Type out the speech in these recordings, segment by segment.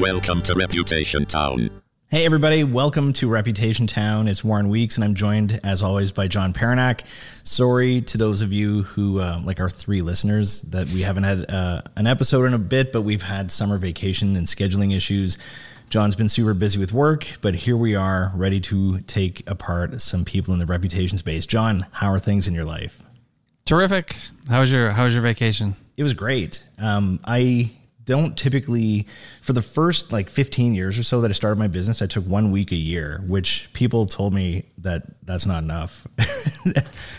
Welcome to Reputation Town. Hey, everybody, welcome to Reputation Town. It's Warren Weeks, and I'm joined, as always, by John Perenack. Sorry to those of you who, uh, like our three listeners, that we haven't had uh, an episode in a bit, but we've had summer vacation and scheduling issues. John's been super busy with work, but here we are, ready to take apart some people in the reputation space. John, how are things in your life? Terrific. How was your How was your vacation? It was great. Um, I don't typically for the first like 15 years or so that I started my business, I took one week a year, which people told me that that's not enough.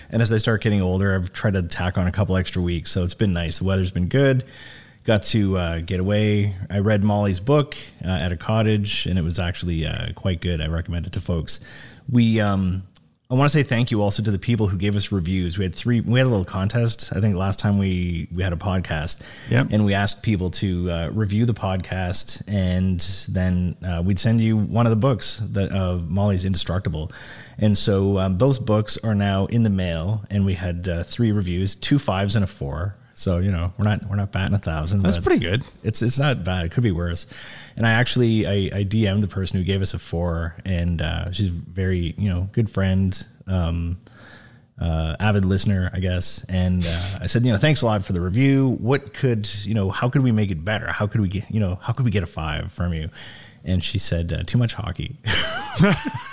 and as I start getting older, I've tried to tack on a couple extra weeks. So it's been nice. The weather's been good. Got to uh, get away. I read Molly's book uh, at a cottage, and it was actually uh, quite good. I recommend it to folks. We um, I want to say thank you also to the people who gave us reviews. We had three. We had a little contest. I think last time we we had a podcast, Yep. and we asked people to uh, review the podcast, and then uh, we'd send you one of the books that uh, Molly's Indestructible. And so um, those books are now in the mail, and we had uh, three reviews, two fives and a four. So you know we're not we're not batting a thousand. That's pretty good. It's it's not bad. It could be worse. And I actually I, I DM'd the person who gave us a four, and uh, she's very you know good friend, um, uh, avid listener, I guess. And uh, I said, you know, thanks a lot for the review. What could you know? How could we make it better? How could we get you know? How could we get a five from you? And she said, uh, too much hockey.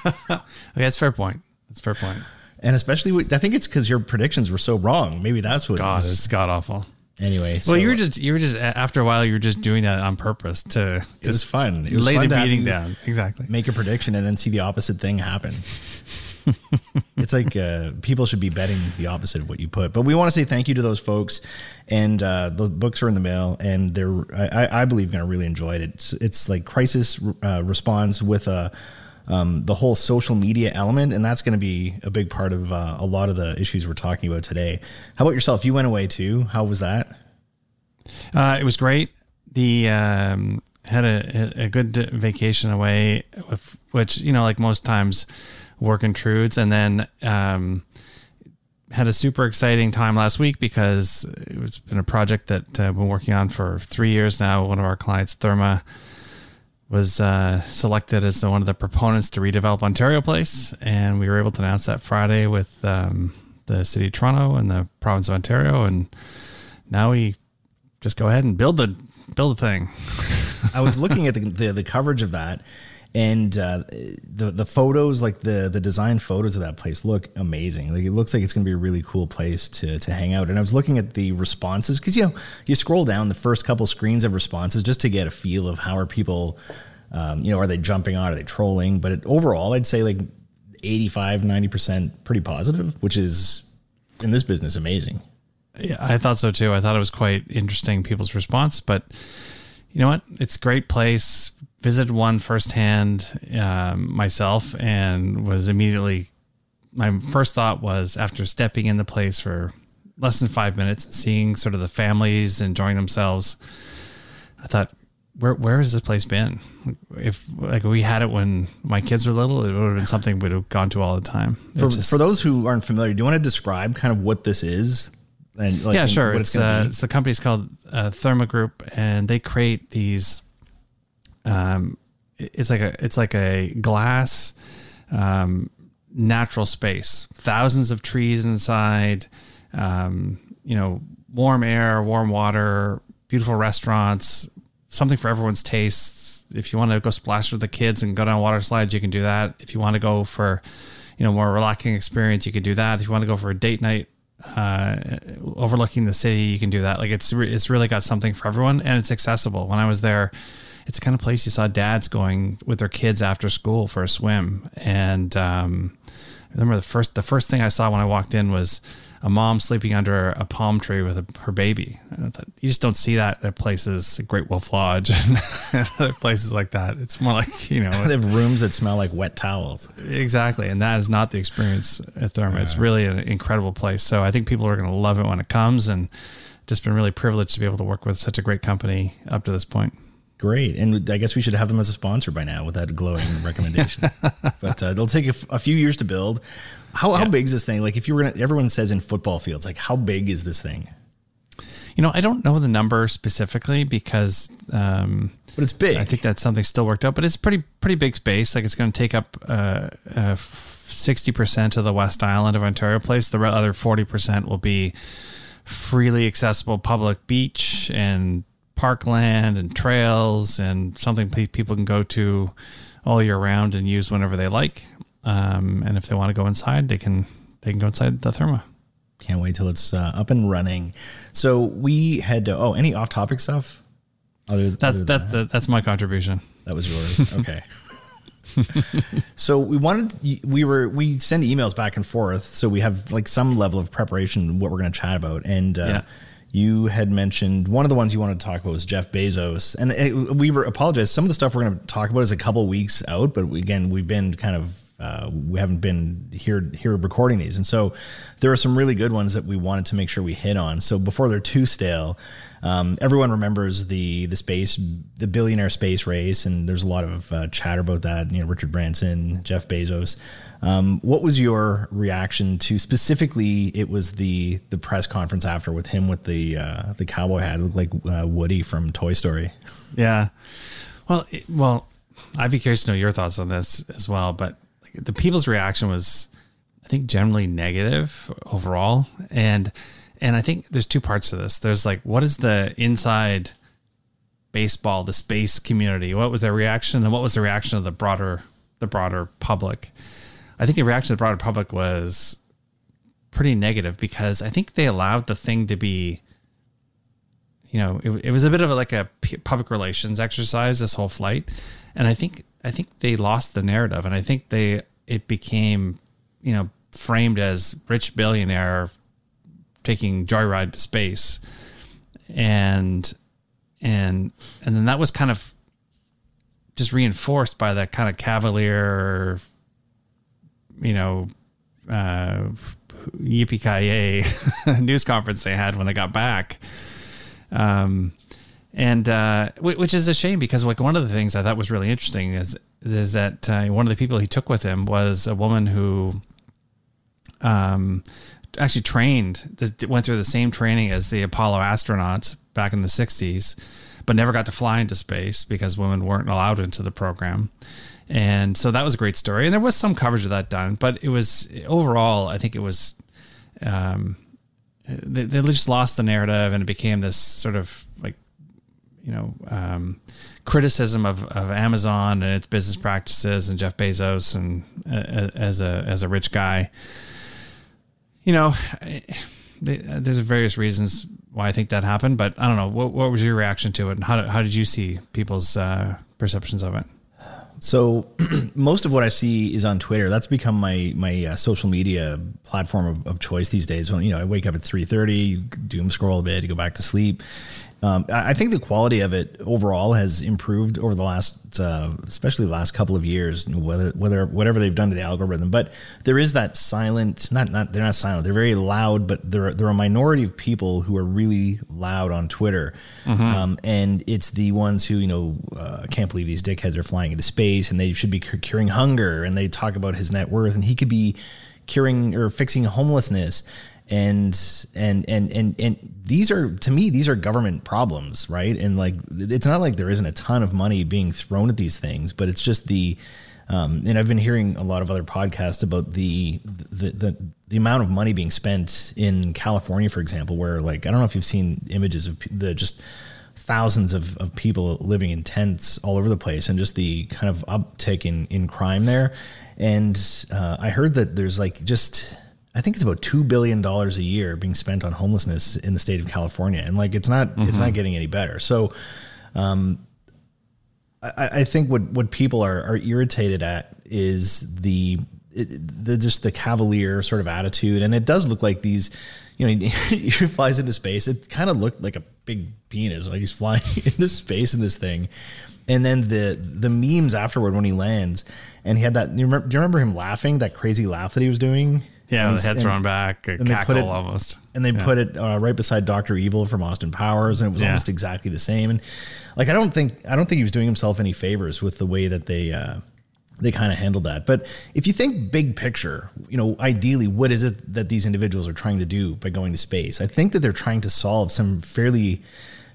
Okay, that's a fair point. That's a fair point. And especially, with- I think it's because your predictions were so wrong. Maybe that's what. God, was- it's god awful. anyway, Well, you were just you were just after a while you were just doing that on purpose to It was just fun. It was lay fun the beating down. Exactly. make a prediction and then see the opposite thing happen. it's like uh, people should be betting the opposite of what you put. But we want to say thank you to those folks, and uh, the books are in the mail, and they're I, I- I believe going to really enjoy it. It's it's like crisis uh, response with a. Um, the whole social media element, and that's going to be a big part of uh, a lot of the issues we're talking about today. How about yourself? You went away too. How was that? Uh, it was great. The um, had a a good vacation away, with, which you know, like most times, work intrudes, and then um, had a super exciting time last week because it's been a project that uh, I've been working on for three years now. One of our clients, Therme, was uh, selected as one of the proponents to redevelop Ontario Place, and we were able to announce that Friday with um, the city of Toronto and the province of Ontario, and now we just go ahead and build the build the thing. I was looking at the, the the coverage of that, and uh, the the photos, like the the design photos of that place, look amazing. Like it looks like it's going to be a really cool place to to hang out. And I was looking at the responses because you know you scroll down the first couple screens of responses just to get a feel of how are people, um, you know, are they jumping on, are they trolling? But it, overall, I'd say like 85, 90 percent pretty positive, which is in this business amazing. Yeah, I thought so too. I thought it was quite interesting people's response, but you know what? It's a great place. Visited one firsthand um, myself, and was immediately. My first thought was after stepping in the place for less than five minutes, seeing sort of the families enjoying themselves. I thought, where where has this place been? If like we had it when my kids were little, it would have been something we'd have gone to all the time. It For, just- for those who aren't familiar, do you want to describe kind of what this is? And like, yeah, sure. What It's uh, it's the company's called uh, Therme Group, and they create these. Um, it's like a it's like a glass, um, natural space. Thousands of trees inside. Um, you know, warm air, warm water, beautiful restaurants, something for everyone's tastes. If you want to go splash with the kids and go down water slides, you can do that. If you want to go for, you know, more relaxing experience, you can do that. If you want to go for a date night, uh, overlooking the city, you can do that. Like it's re- it's really got something for everyone, and it's accessible. When I was there, it's the kind of place you saw dads going with their kids after school for a swim. And um, I remember the first the first thing I saw when I walked in was a mom sleeping under a palm tree with a, her baby. And I thought, you just don't see that at places, like Great Wolf Lodge and other places like that. It's more like you know they have rooms that smell like wet towels. Exactly. And that is not the experience at Therme. It's really an incredible place. So I think people are going to love it when it comes and just been really privileged to be able to work with such a great company up to this point. Great, and I guess we should have them as a sponsor by now with that glowing recommendation. But uh, it'll take a, f- a few years to build. How, how big is this thing? Like, if you were gonna, everyone says in football fields, like, how big is this thing? You know, I don't know the number specifically because um, But it's big. I think that's something still worked out, but it's pretty pretty big space. Like it's going to take up uh, uh, sixty percent of the West Island of Ontario Place. The other forty percent will be freely accessible public beach and parkland and trails and something people can go to all year round and use whenever they like. Um, and if they want to go inside, they can they can go inside the therme. Can't wait till it's uh, up and running. So we had to, oh, any off topic stuff? Other, That's other than that, that that's my contribution. That was yours. Okay. so we wanted we were we send emails back and forth so we have like some level of preparation what we're going to chat about and uh, Yeah. You had mentioned one of the ones you wanted to talk about was Jeff Bezos. And it, we were apologize some of the stuff we're going to talk about is a couple weeks out but we, again we've been kind of uh, we haven't been here here recording these. And so there are some really good ones that we wanted to make sure we hit on. So before they're too stale um, everyone remembers the the space the billionaire space race and there's a lot of uh, chatter about that. You know richard branson jeff bezos um, what was your reaction to specifically it was the the press conference after with him with the uh, the cowboy hat it looked like uh, woody from toy story Yeah. Well, it, well, I'd be curious to know your thoughts on this as well. But like, the people's reaction was, I think, generally negative overall, and and I think there's two parts to this. There's like, what is the inside baseball, the space community? What was their reaction, and what was the reaction of the broader the broader public? I think the reaction of the broader public was pretty negative because I think they allowed the thing to be you know, it, it was a bit of a, like a public relations exercise this whole flight, and I think I think they lost the narrative, and I think they it became you know framed as rich billionaire taking joyride to space, and and and then that was kind of just reinforced by that kind of cavalier, you know, uh, yippee news conference they had when they got back. Um, and uh, which is a shame because like one of the things I thought was really interesting is is that uh, one of the people he took with him was a woman who um, actually trained went through the same training as the Apollo astronauts back in the 60s but never got to fly into space because women weren't allowed into the program and so that was a great story. And there was some coverage of that done but it was overall I think it was um, they, they just lost the narrative and it became this sort of like you know um, criticism of, of Amazon and its business practices and Jeff Bezos and uh, as a as a rich guy. You know they, there's various reasons why I think that happened but I don't know. What, what was your reaction to it? And how how did you see people's uh, perceptions of it So most of what I see is on Twitter. That's become my my uh, social media platform of, of choice these days. When you know I wake up at three thirty, doom scroll a bit, go back to sleep. Um, I think the quality of it overall has improved over the last, uh, especially the last couple of years. Whether whether whatever they've done to the algorithm, but there is that silent. Not not they're not silent. They're very loud, but they're they're a minority of people who are really loud on Twitter, um, and it's the ones who you know uh, can't believe these dickheads are flying into space and they should be curing hunger, and they talk about his net worth, and he could be curing or fixing homelessness and and and and and these are to me these are government problems right and like it's not like there isn't a ton of money being thrown at these things but it's just the um, and I've been hearing a lot of other podcasts about the, the the the amount of money being spent in California, for example, where like I don't know if you've seen images of the just thousands of, of people living in tents all over the place and just the kind of uptick in, in crime there. And uh, I heard that there's like just, I think it's about $2 billion a year being spent on homelessness in the state of California. And like, it's not, it's not getting any better. So, um, I, I think what, what people are, are irritated at is the, it, the just the cavalier sort of attitude, and it does look like these, you know, he flies into space. It kind of looked like a big penis, like he's flying into space in this thing. And then the the memes afterward when he lands, and he had that. You remember, do you remember him laughing? That crazy laugh that he was doing. Yeah, And the head thrown back, a and they put cackle it- almost. and they Yeah. put it uh, right beside Doctor Evil from Austin Powers, and it was Yeah. almost exactly the same. And like, I don't think I don't think he was doing himself any favors with the way that they uh, they kind of handled that. But if you think big picture, you know, ideally, what is it that these individuals are trying to do by going to space? I think that they're trying to solve some fairly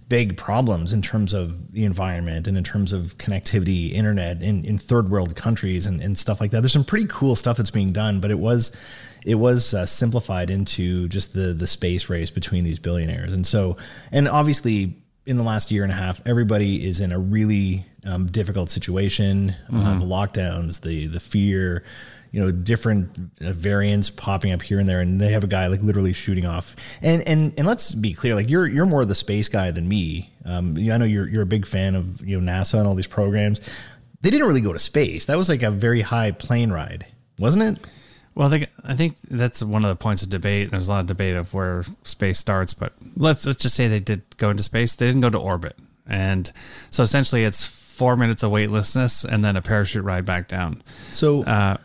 big problems in terms of the environment and in terms of connectivity, internet in, in third world countries and, and stuff like that. There's some pretty cool stuff that's being done, but it was it was uh, simplified into just the the space race between these billionaires. And so, and obviously, in the last year and a half, everybody is in a really um, difficult situation. Uh, the lockdowns, the the fear, you know, different uh, variants popping up here and there, and they have a guy like literally shooting off. And and and let's be clear, like you're you're more of the space guy than me. Um, I know you're you're a big fan of you know NASA and all these programs. They didn't really go to space. That was like a very high plane ride, wasn't it? Well, I think, I think that's one of the points of debate. There's a lot of debate of where space starts, but let's let's just say they did go into space. They didn't go to orbit, and so essentially it's four minutes of weightlessness and then a parachute ride back down. So Uh,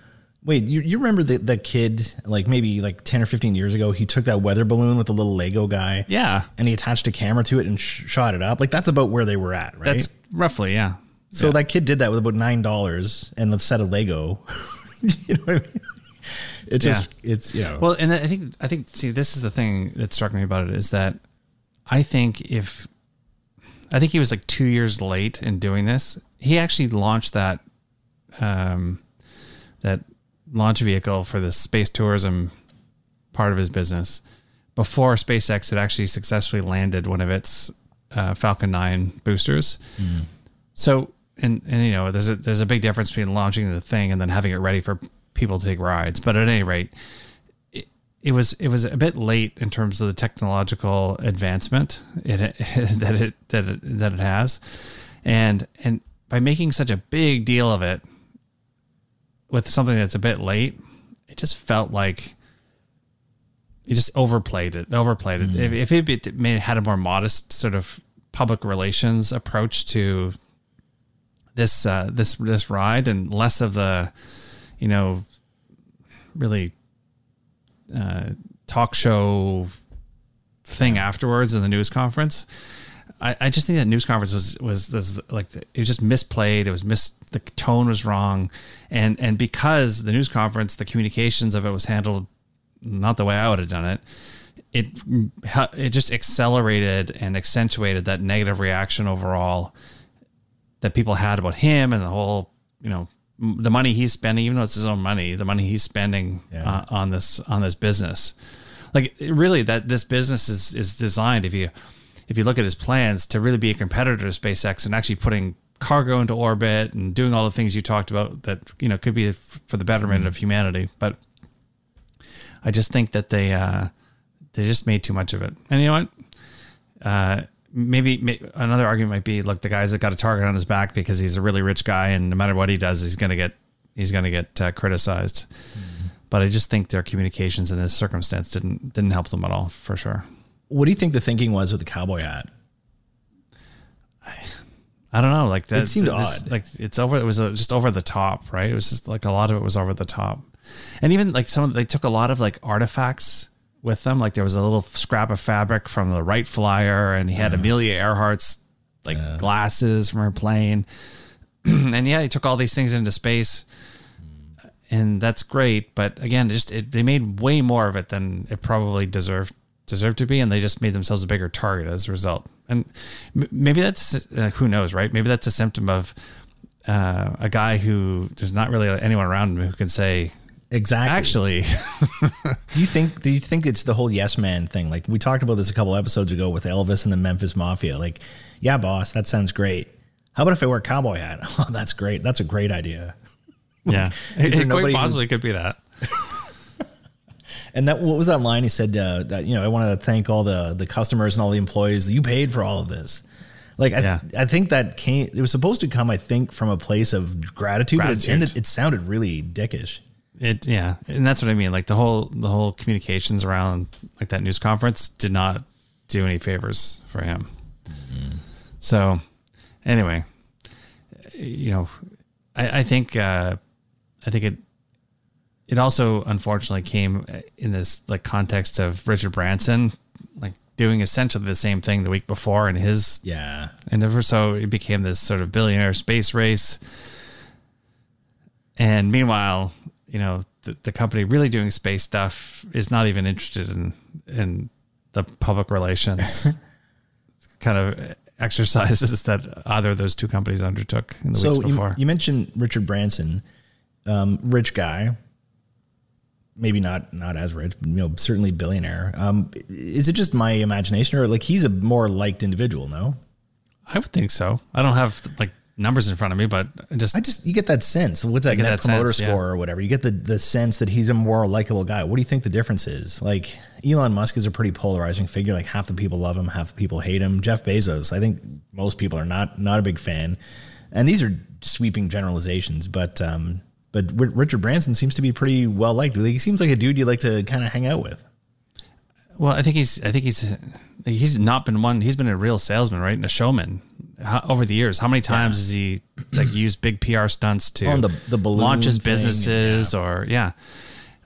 Wait, you, you remember that that kid like maybe like 10 or 15 years ago he took that weather balloon with the little Lego guy yeah, and he attached a camera to it and sh- shot it up. Like that's about where they were at, right? that's roughly yeah. so that kid did that with about $9 and a set of Lego. you know what I mean? It just it's you know Well, and I think I think see this is the thing that struck me about it is that I think if I think he was like two years late in doing this. He actually launched that um, that launch vehicle for the space tourism part of his business before SpaceX had actually successfully landed one of its uh, Falcon 9 boosters. So, and, and you know, there's a, there's a big difference between launching the thing and then having it ready for people to take rides. But at any rate, it, it was it was a bit late in terms of the technological advancement it, that it that it, that it has, and and by making such a big deal of it with something that's a bit late, it just felt like you just overplayed it. Overplayed it. If, if it may had a more modest sort of public relations approach to this uh, this this ride and less of the, you know, really uh, talk show thing afterwards in the news conference. I, I just think that news conference was was, like it was just misplayed. It was mis the tone was wrong, and and because the news conference, the communications of it was handled not the way I would have done it. It it just accelerated and accentuated that negative reaction overall that people had about him and the whole you know the money he's spending, even though it's his own money, the money he's spending uh, on this on this business. Like it- really, that this business is is designed if you if you look at his plans to really be a competitor to SpaceX and actually putting cargo into orbit and doing all the things you talked about that you know could be for the betterment of humanity, but I just think that they uh, they just made too much of it. And you know what? Uh, maybe, may another argument might be, look, the guy's got a target on his back because he's a really rich guy, and no matter what he does, he's gonna get he's gonna get uh, criticized. But I just think their communications in this circumstance didn't didn't help them at all, for sure. What do you think the thinking was with the cowboy hat? I don't know, like that. It seemed this- odd. Like it's over. It was uh just over the top, right? It was just like a lot of it was over the top, and even like some of they took a lot of like artifacts with them. Like there was a little scrap of fabric from the Wright Flyer, and he had Amelia Earhart's like glasses from her plane, and yeah, he took all these things into space, and that's great. But again, it just it, they made way more of it than it probably deserved deserved to be, and they just made themselves a bigger target as a result. And m- maybe that's uh, who knows, right? Maybe that's a symptom of uh, a guy who there's not really anyone around him who can say, Exactly. actually, Do you think do you think it's the whole yes man thing? Like we talked about this a couple episodes ago with Elvis and the Memphis Mafia. Like, yeah, boss, that sounds great. How about if I wear a cowboy hat? Oh, that's great. That's a great idea. yeah, Is it, it nobody quite who- possibly could be that. And that what was that line he said? Uh, that you know, I want to thank all the the customers and all the employees that you paid for all of this. Like I, Yeah. I think that came. It was supposed to come, I think, from a place of gratitude. But it, it sounded really dickish. It yeah, and that's what I mean. Like the whole the whole communications around like that news conference did not do any favors for him. So anyway, you know, I, I think uh, I think it it also unfortunately came in this like context of Richard Branson like doing essentially the same thing the week before in his Yeah. endeavor. So it became this sort of billionaire space race. And meanwhile, you know, the, the company really doing space stuff is not even interested in in the public relations kind of exercises that either of those two companies undertook in the So weeks you, before. you mentioned Richard Branson, um, rich guy, maybe not not as rich, but you know certainly billionaire. Um, is it just my imagination, or like he's a more liked individual? No, I would think so. I don't have like numbers in front of me, but I just I just you get that sense with that get net that promoter sense, yeah. score or whatever. You get the the sense that he's a more likable guy. What do you think the difference is? Like Elon Musk is a pretty polarizing figure. Like half the people love him, half the people hate him. Jeff Bezos, I think most people are not not a big fan. And these are sweeping generalizations, but um, but Richard Branson seems to be pretty well liked. Like, he seems like a dude you like to kind of hang out with. Well, I think he's. I think he's. He's not been one. He's been a real salesman, right, and a showman how, over the years. How many times has he like used big PR stunts to the- the launch his businesses or yeah?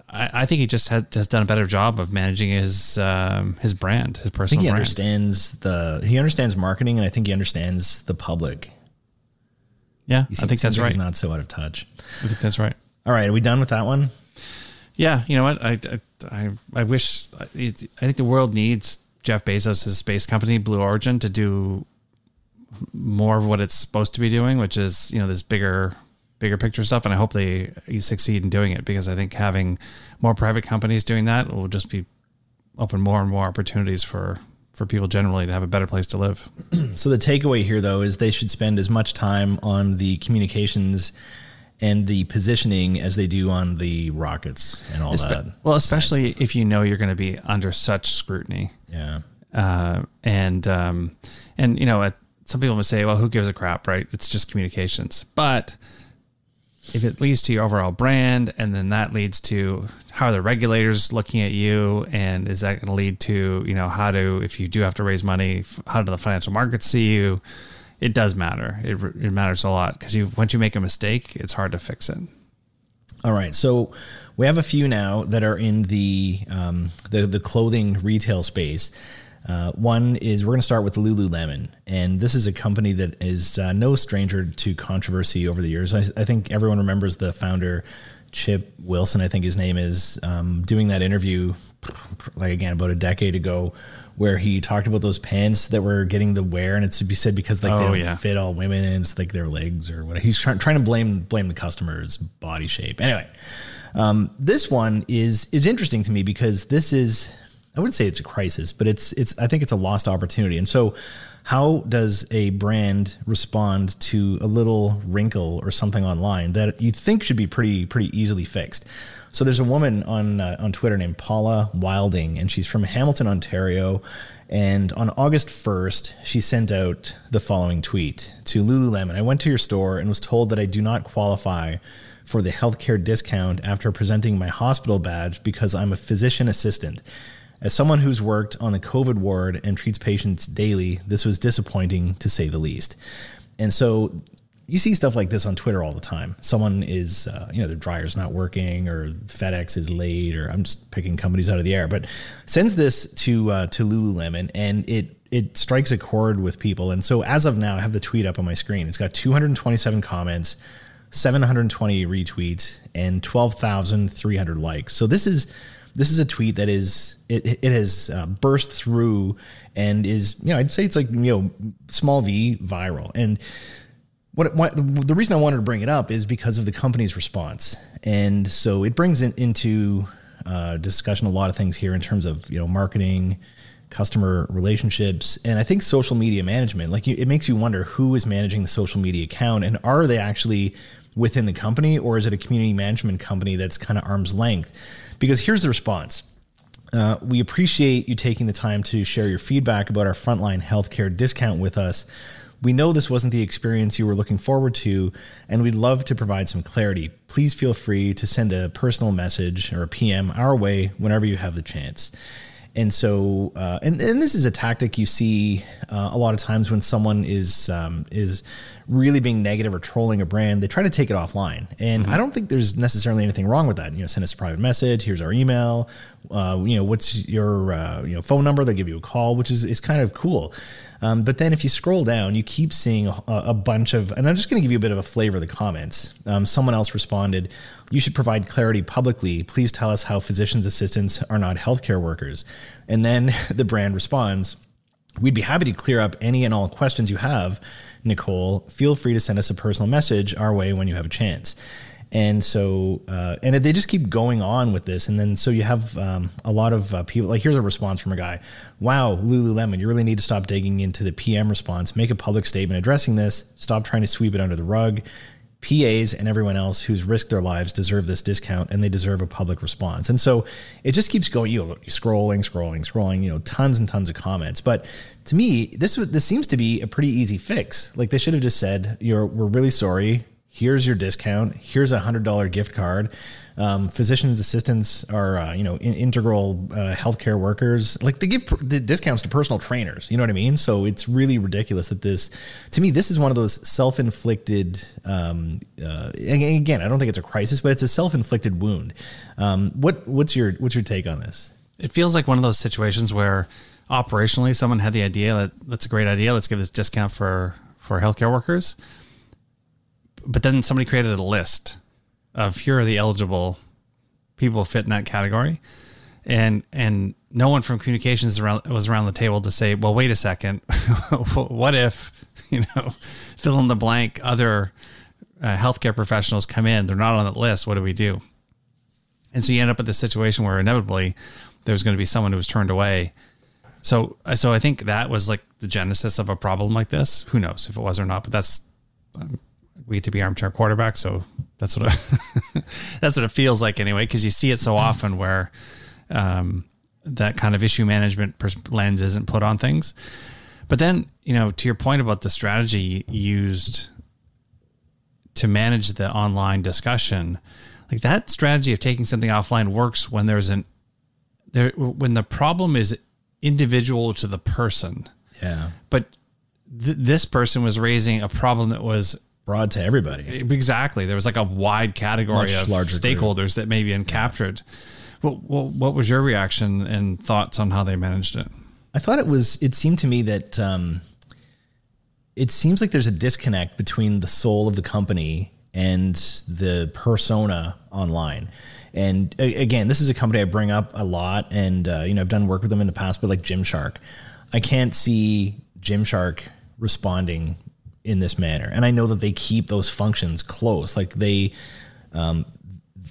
I, I think he just has, has done a better job of managing his um, his brand, his I think personal he brand. understands the he understands marketing, and I think he understands the public. Yeah, He I think that's like right. He's not so out of touch. I think that's right. All right, are we done with that one? Yeah, you know what? I I I wish I think the world needs Jeff Bezos' space company Blue Origin to do more of what it's supposed to be doing, which is you know this bigger bigger picture stuff. And I hope they succeed in doing it because I think having more private companies doing that will just be open more and more opportunities for for people generally to have a better place to live. So the takeaway here, though, is they should spend as much time on the communications and the positioning as they do on the rockets and all Espe- that. well, especially if you know you're going to be under such scrutiny. Yeah. uh, and um, and you know, at, some people would say, "Well, who gives a crap?" Right? It's just communications. But if it leads to your overall brand, and then that leads to how are the regulators looking at you, and is that going to lead to you know how to if you do have to raise money, how do the financial markets see you? It does matter. It, it matters a lot because you once you make a mistake, it's hard to fix it. All right. So we have a few now that are in the um, the, the clothing retail space. Uh, one is we're going to start with Lululemon, and this is a company that is uh, no stranger to controversy over the years. I, I think everyone remembers the founder, Chip Wilson, I think his name is, um, doing that interview, like again about a decade ago, where he talked about those pants that were getting the wear, and it's to be said because like they Oh, don't yeah. fit all women, and it's like their legs or whatever. He's trying trying to blame blame the customer's body shape. Anyway, um, this one is is interesting to me because this is I wouldn't say it's a crisis, but it's it's I think it's a lost opportunity. And so, how does a brand respond to a little wrinkle or something online that you think should be pretty pretty easily fixed? So there's a woman on uh, on Twitter named Paula Wilding, and she's from Hamilton, Ontario. And on August 1st, she sent out the following tweet to Lululemon. I went to your store and was told that I do not qualify for the healthcare discount after presenting my hospital badge because I'm a physician assistant. As someone who's worked on the COVID ward and treats patients daily, this was disappointing to say the least. And so you see stuff like this on Twitter all the time. Someone is, uh, you know, their dryer's not working, or FedEx is late, or I'm just picking companies out of the air, but sends this to uh, to Lululemon, and it it strikes a chord with people. And so as of now, I have the tweet up on my screen. It's got 227 comments, 720 retweets, and 12,300 likes. So this is this is a tweet that is it, it has uh, burst through and is you know I'd say it's like you know small v viral and what, what the reason I wanted to bring it up is because of the company's response, and so it brings in, into uh, discussion a lot of things here in terms of you know marketing, customer relationships, and I think social media management. Like you, it makes you wonder who is managing the social media account, and are they actually within the company, or is it a community management company that's kind of arm's length? Because here's the response. Uh, we appreciate you taking the time to share your feedback about our frontline healthcare discount with us. We know this wasn't the experience you were looking forward to, and we'd love to provide some clarity. Please feel free to send a personal message or a PM our way whenever you have the chance. And so, uh, and, and this is a tactic you see uh, a lot of times when someone is um, is really being negative or trolling a brand, they try to take it offline. And I don't think there's necessarily anything wrong with that. You know, send us a private message. Here's our email. Uh, you know, what's your uh, you know phone number? They'll give you a call, which is is kind of cool. Um, but then if you scroll down, you keep seeing a, a bunch of, and I'm just going to give you a bit of a flavor of the comments. Um, someone else responded, You should provide clarity publicly. Please tell us how physicians' assistants are not healthcare workers. And then the brand responds, We'd be happy to clear up any and all questions you have, Nicole. Feel free to send us a personal message our way when you have a chance. And so, uh, and they just keep going on with this. And then, so you have um, a lot of uh, people like, here's a response from a guy Wow, Lululemon, you really need to stop digging into the PM response. Make a public statement addressing this. Stop trying to sweep it under the rug. PAs and everyone else who's risked their lives deserve this discount and they deserve a public response. And so it just keeps going, you know, scrolling, scrolling, scrolling, you know, tons and tons of comments. But to me, this this seems to be a pretty easy fix. Like they should have just said, "You're we're really sorry here's your discount here's a hundred dollar gift card. Um, physicians assistants are uh, you know in, integral uh, healthcare workers. Like they give pr- the discounts to personal trainers you know what i mean? So it's really ridiculous that this to me this is one of those self-inflicted um, uh, again i don't think it's a crisis but it's a self-inflicted wound. Um, what what's your what's your take on this? It feels like one of those situations where operationally someone had the idea that that's a great idea let's give this discount for for healthcare workers but then somebody created a list of here are the eligible people fit in that category. And and no one from communications around was around the table to say well wait a second. What if you know fill in the blank other uh, healthcare professionals come in they're not on that list what do we do? And so you end up at this situation where inevitably there's going to be someone who was turned away. So so i think that was like the genesis of a problem like this. Who knows if it was or not but that's um, we get to be armchair quarterback, so that's what it, that's what it feels like anyway. Because you see it so often where um, that kind of issue management pers- lens isn't put on things. But then, you know, to your point about the strategy used to manage the online discussion, like that strategy of taking something offline works when there's an there when the problem is individual to the person. Yeah. But th- this person was raising a problem that was broad to everybody. Exactly. There was like a wide category Much of stakeholders group. that maybe uncaptured. Yeah. What, what, what was your reaction and thoughts on how they managed it? I thought it was. It seemed to me that um, it seems like there's a disconnect between the soul of the company and the persona online. And again, this is a company I bring up a lot, and uh, you know I've done work with them in the past, but like Gymshark, I can't see Gymshark responding in this manner. And I know that they keep those functions close. Like they, um,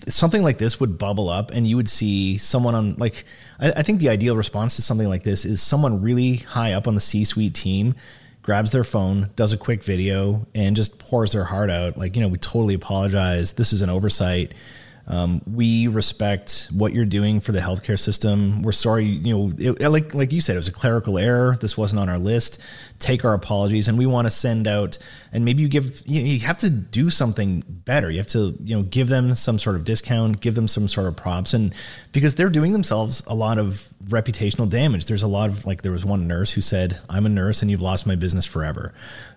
something like this would bubble up and you would see someone on like I, I, think the ideal response to something like this is someone really high up on the c-suite team grabs their phone does a quick video and just pours their heart out like you know we totally apologize this is an oversight um, we respect what you're doing for the healthcare system. We're sorry, you know, it, like like you said, it was a clerical error. This wasn't on our list. Take our apologies, and we want to send out. And maybe you give you, you have to do something better. You have to you know give them some sort of discount, give them some sort of props, and because they're doing themselves a lot of reputational damage. There's a lot of like there was one nurse who said, "I'm a nurse, and you've lost my business forever."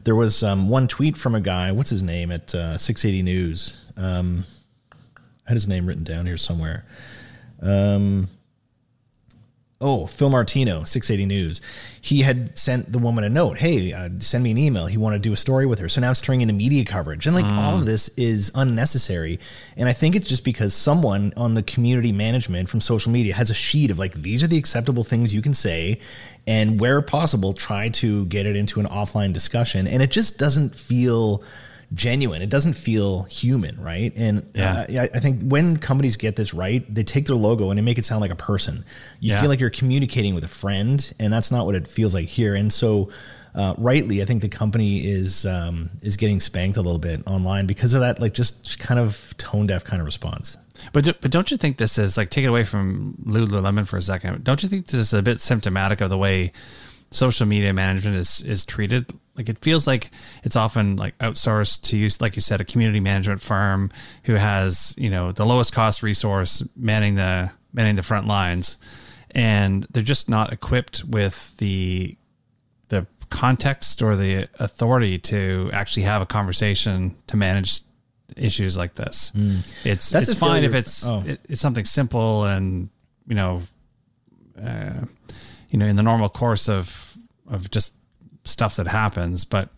There was um, one tweet from a guy. What's his name at uh, 680 News? Um, Had his name written down here somewhere. Um, oh, Phil Martino, 680 News. He had sent the woman a note. Hey, uh, send me an email. He wanted to do a story with her. So now it's turning into media coverage. And like mm. all of this is unnecessary. And I think it's just because someone on the community management from social media has a sheet of like, these are the acceptable things you can say. And where possible, try to get it into an offline discussion. And it just doesn't feel genuine. It doesn't feel human, right? And yeah. uh, I think when companies get this right, they take their logo and they make it sound like a person. You yeah. feel like you're communicating with a friend, and that's not what it feels like here. And so, uh, rightly, I think the company is um, is getting spanked a little bit online because of that, like just kind of tone deaf kind of response. But but don't you think this is like take it away from Lululemon for a second? Don't you think this is a bit symptomatic of the way social media management is is treated? Like it feels like it's often like outsourced to use, like you said, a community management firm who has you know the lowest cost resource manning the manning the front lines, and they're just not equipped with the the context or the authority to actually have a conversation to manage issues like this. It's That's it's fine if it's oh. it, it's something simple and you know uh, you know in the normal course of of just stuff that happens, but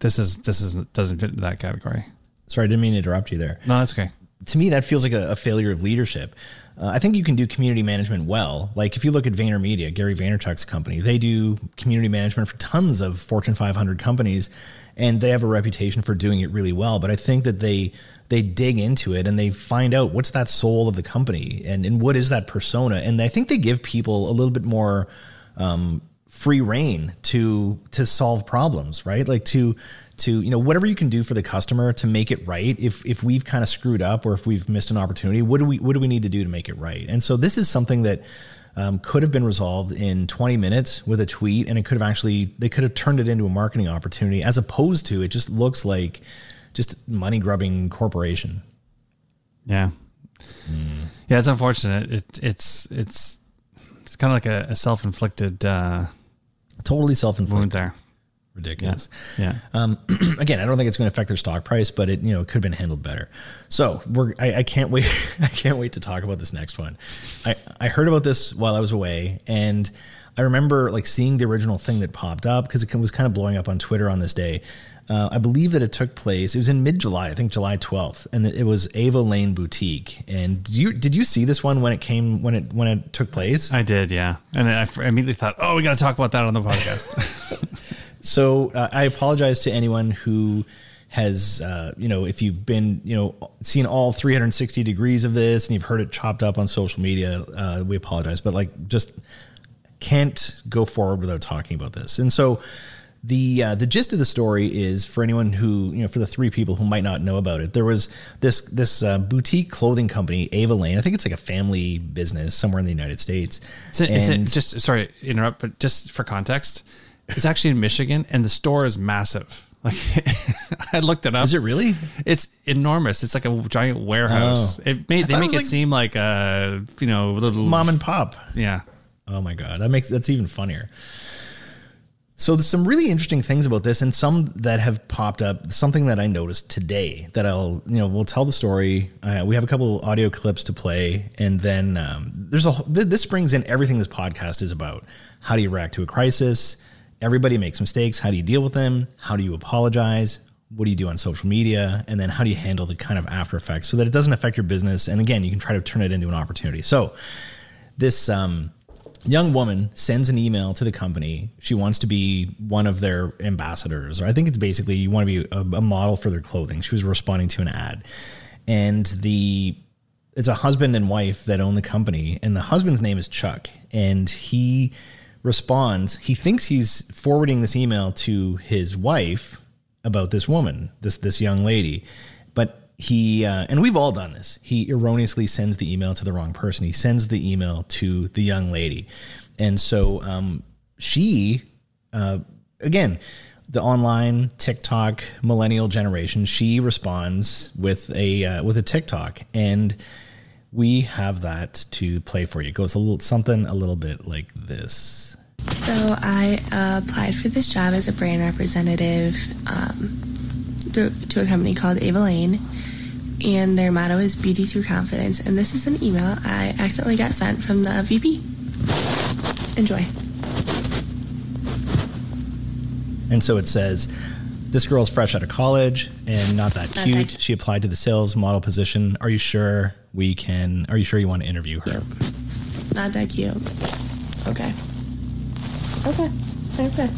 this is this is doesn't fit into that category. Sorry, I didn't mean to interrupt you there. No, that's okay. to me, that feels like a, a failure of leadership. Uh, I think you can do community management well. Like if you look at VaynerMedia, Gary Vaynerchuk's company, they do community management for tons of Fortune 500 companies, and they have a reputation for doing it really well. But I think that they they dig into it and they find out what's that soul of the company and, and what is that persona. And I think they give people a little bit more um, free reign to to solve problems, right? Like to to you know whatever you can do for the customer to make it right. If if we've kind of screwed up or if we've missed an opportunity, what do we what do we need to do to make it right? And so this is something that um, could have been resolved in 20 minutes with a tweet, and it could have actually they could have turned it into a marketing opportunity as opposed to it just looks like just money grubbing corporation. Yeah. Yeah, it's unfortunate. It, it's it's it's kind of like a, a self inflicted uh, Totally self inflicted. there. Ridiculous. Yeah. Um, again, I don't think it's going to affect their stock price, but it you know it could have been handled better. So we're I, I can't wait I can't wait to talk about this next one. I I heard about this while I was away, and I remember like seeing the original thing that popped up because it was kind of blowing up on Twitter on this day. Uh, I believe that it took place. It was in mid July, I think July twelfth, and it was Ava Lane Boutique. And did you did you see this one when it came when it when it took place? I did, yeah. And I immediately thought, oh, we got to talk about that on the podcast. So uh, I apologize to anyone who has, uh, you know, if you've been, you know, seen all 360 degrees of this and you've heard it chopped up on social media, uh, we apologize. But like, just can't go forward without talking about this. And so the uh, the gist of the story is for anyone who you know for the three people who might not know about it there was this this uh, boutique clothing company Ava Lane I think it's like a family business somewhere in the United States Is it, is it just sorry interrupt, but just for context, it's actually in Michigan, and the store is massive. Like I looked it up. is it really It's enormous. It's like a giant warehouse. Oh. It made they it make it like- seem like a you know little mom and pop Yeah, Oh my god, that makes that's even funnier. So there's some really interesting things about this, and some that have popped up. Something that I noticed today that I'll you know we'll tell the story. Uh, we have a couple audio clips to play, and then um, there's a th- this brings in everything this podcast is about. How do you react to a crisis? Everybody makes mistakes. How do you deal with them? How do you apologize? What do you do on social media? And then how do you handle the kind of after effects so that it doesn't affect your business? And again, you can try to turn it into an opportunity. So this um, young woman sends an email to the company. She wants to be one of their ambassadors, or I think it's basically you want to be a, a model for their clothing. She was responding to an ad, and the it's a husband and wife that own the company, and the husband's name is Chuck, and he responds. He thinks he's forwarding this email to his wife about this woman, this this young lady, but he uh, and we've all done this. He erroneously sends the email to the wrong person. He sends the email to the young lady, and so um, she, uh, again, the online TikTok millennial generation, she responds with a uh, with a TikTok, and we have that to play for you. It goes a little something a little bit like this. So I applied for this job as a brand representative um, through, to a company called Ava Lane, and their motto is "Beauty through Confidence." And this is an email I accidentally got sent from the VP. Enjoy. And so it says, This girl's fresh out of college and not that Not cute. that cute. She applied to the sales model position. Are you sure we can? Are you sure you want to interview her? Not that cute. Okay. Okay. Okay.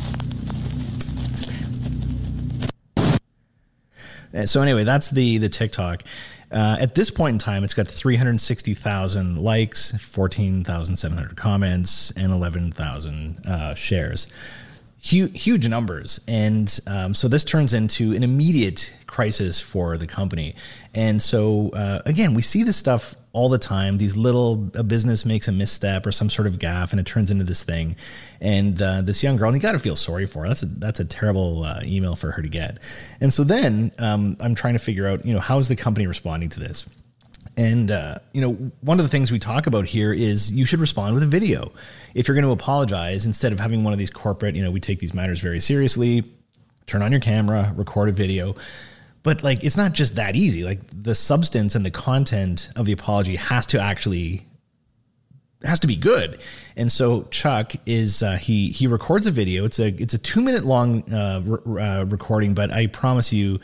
So anyway, that's the the TikTok. Uh, at this point in time, it's got 360,000 likes, 14,700 comments, and 11,000 uh, shares. Huge, huge numbers. And um, so this turns into an immediate crisis for the company. And so, uh, again, we see this stuff all the time. These little, a business makes a misstep or some sort of gaffe, and it turns into this thing. And uh, this young girl, and you got to feel sorry for her. That's a, that's a terrible uh, email for her to get. And so then um, I'm trying to figure out, you know, how is the company responding to this? And uh, you know, one of the things we talk about here is you should respond with a video. If you're going to apologize, instead of having one of these corporate, you know, we take these matters very seriously. Turn on your camera, record a video. But like, it's not just that easy. Like the substance and the content of the apology has to actually has to be good. And so Chuck is uh, he he records a video. It's a it's a two minute long uh, re- uh, recording, but I promise you,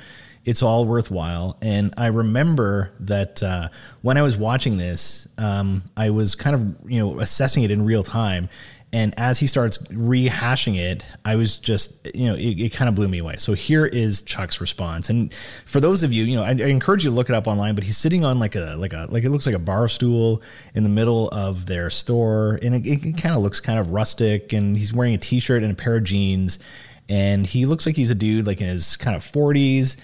it's all worthwhile. And I remember that uh, when I was watching this, um, I was kind of you know assessing it in real time. And as he starts rehashing it, I was just, you know, it, it kind of blew me away. So here is Chuck's response. And for those of you, you know, I, I, encourage you to look it up online, but he's sitting on like a, like a, like it looks like a bar stool in the middle of their store. And it, it kind of looks kind of rustic. And he's wearing a t shirt and a pair of jeans. And he looks like he's a dude like in his kind of 40s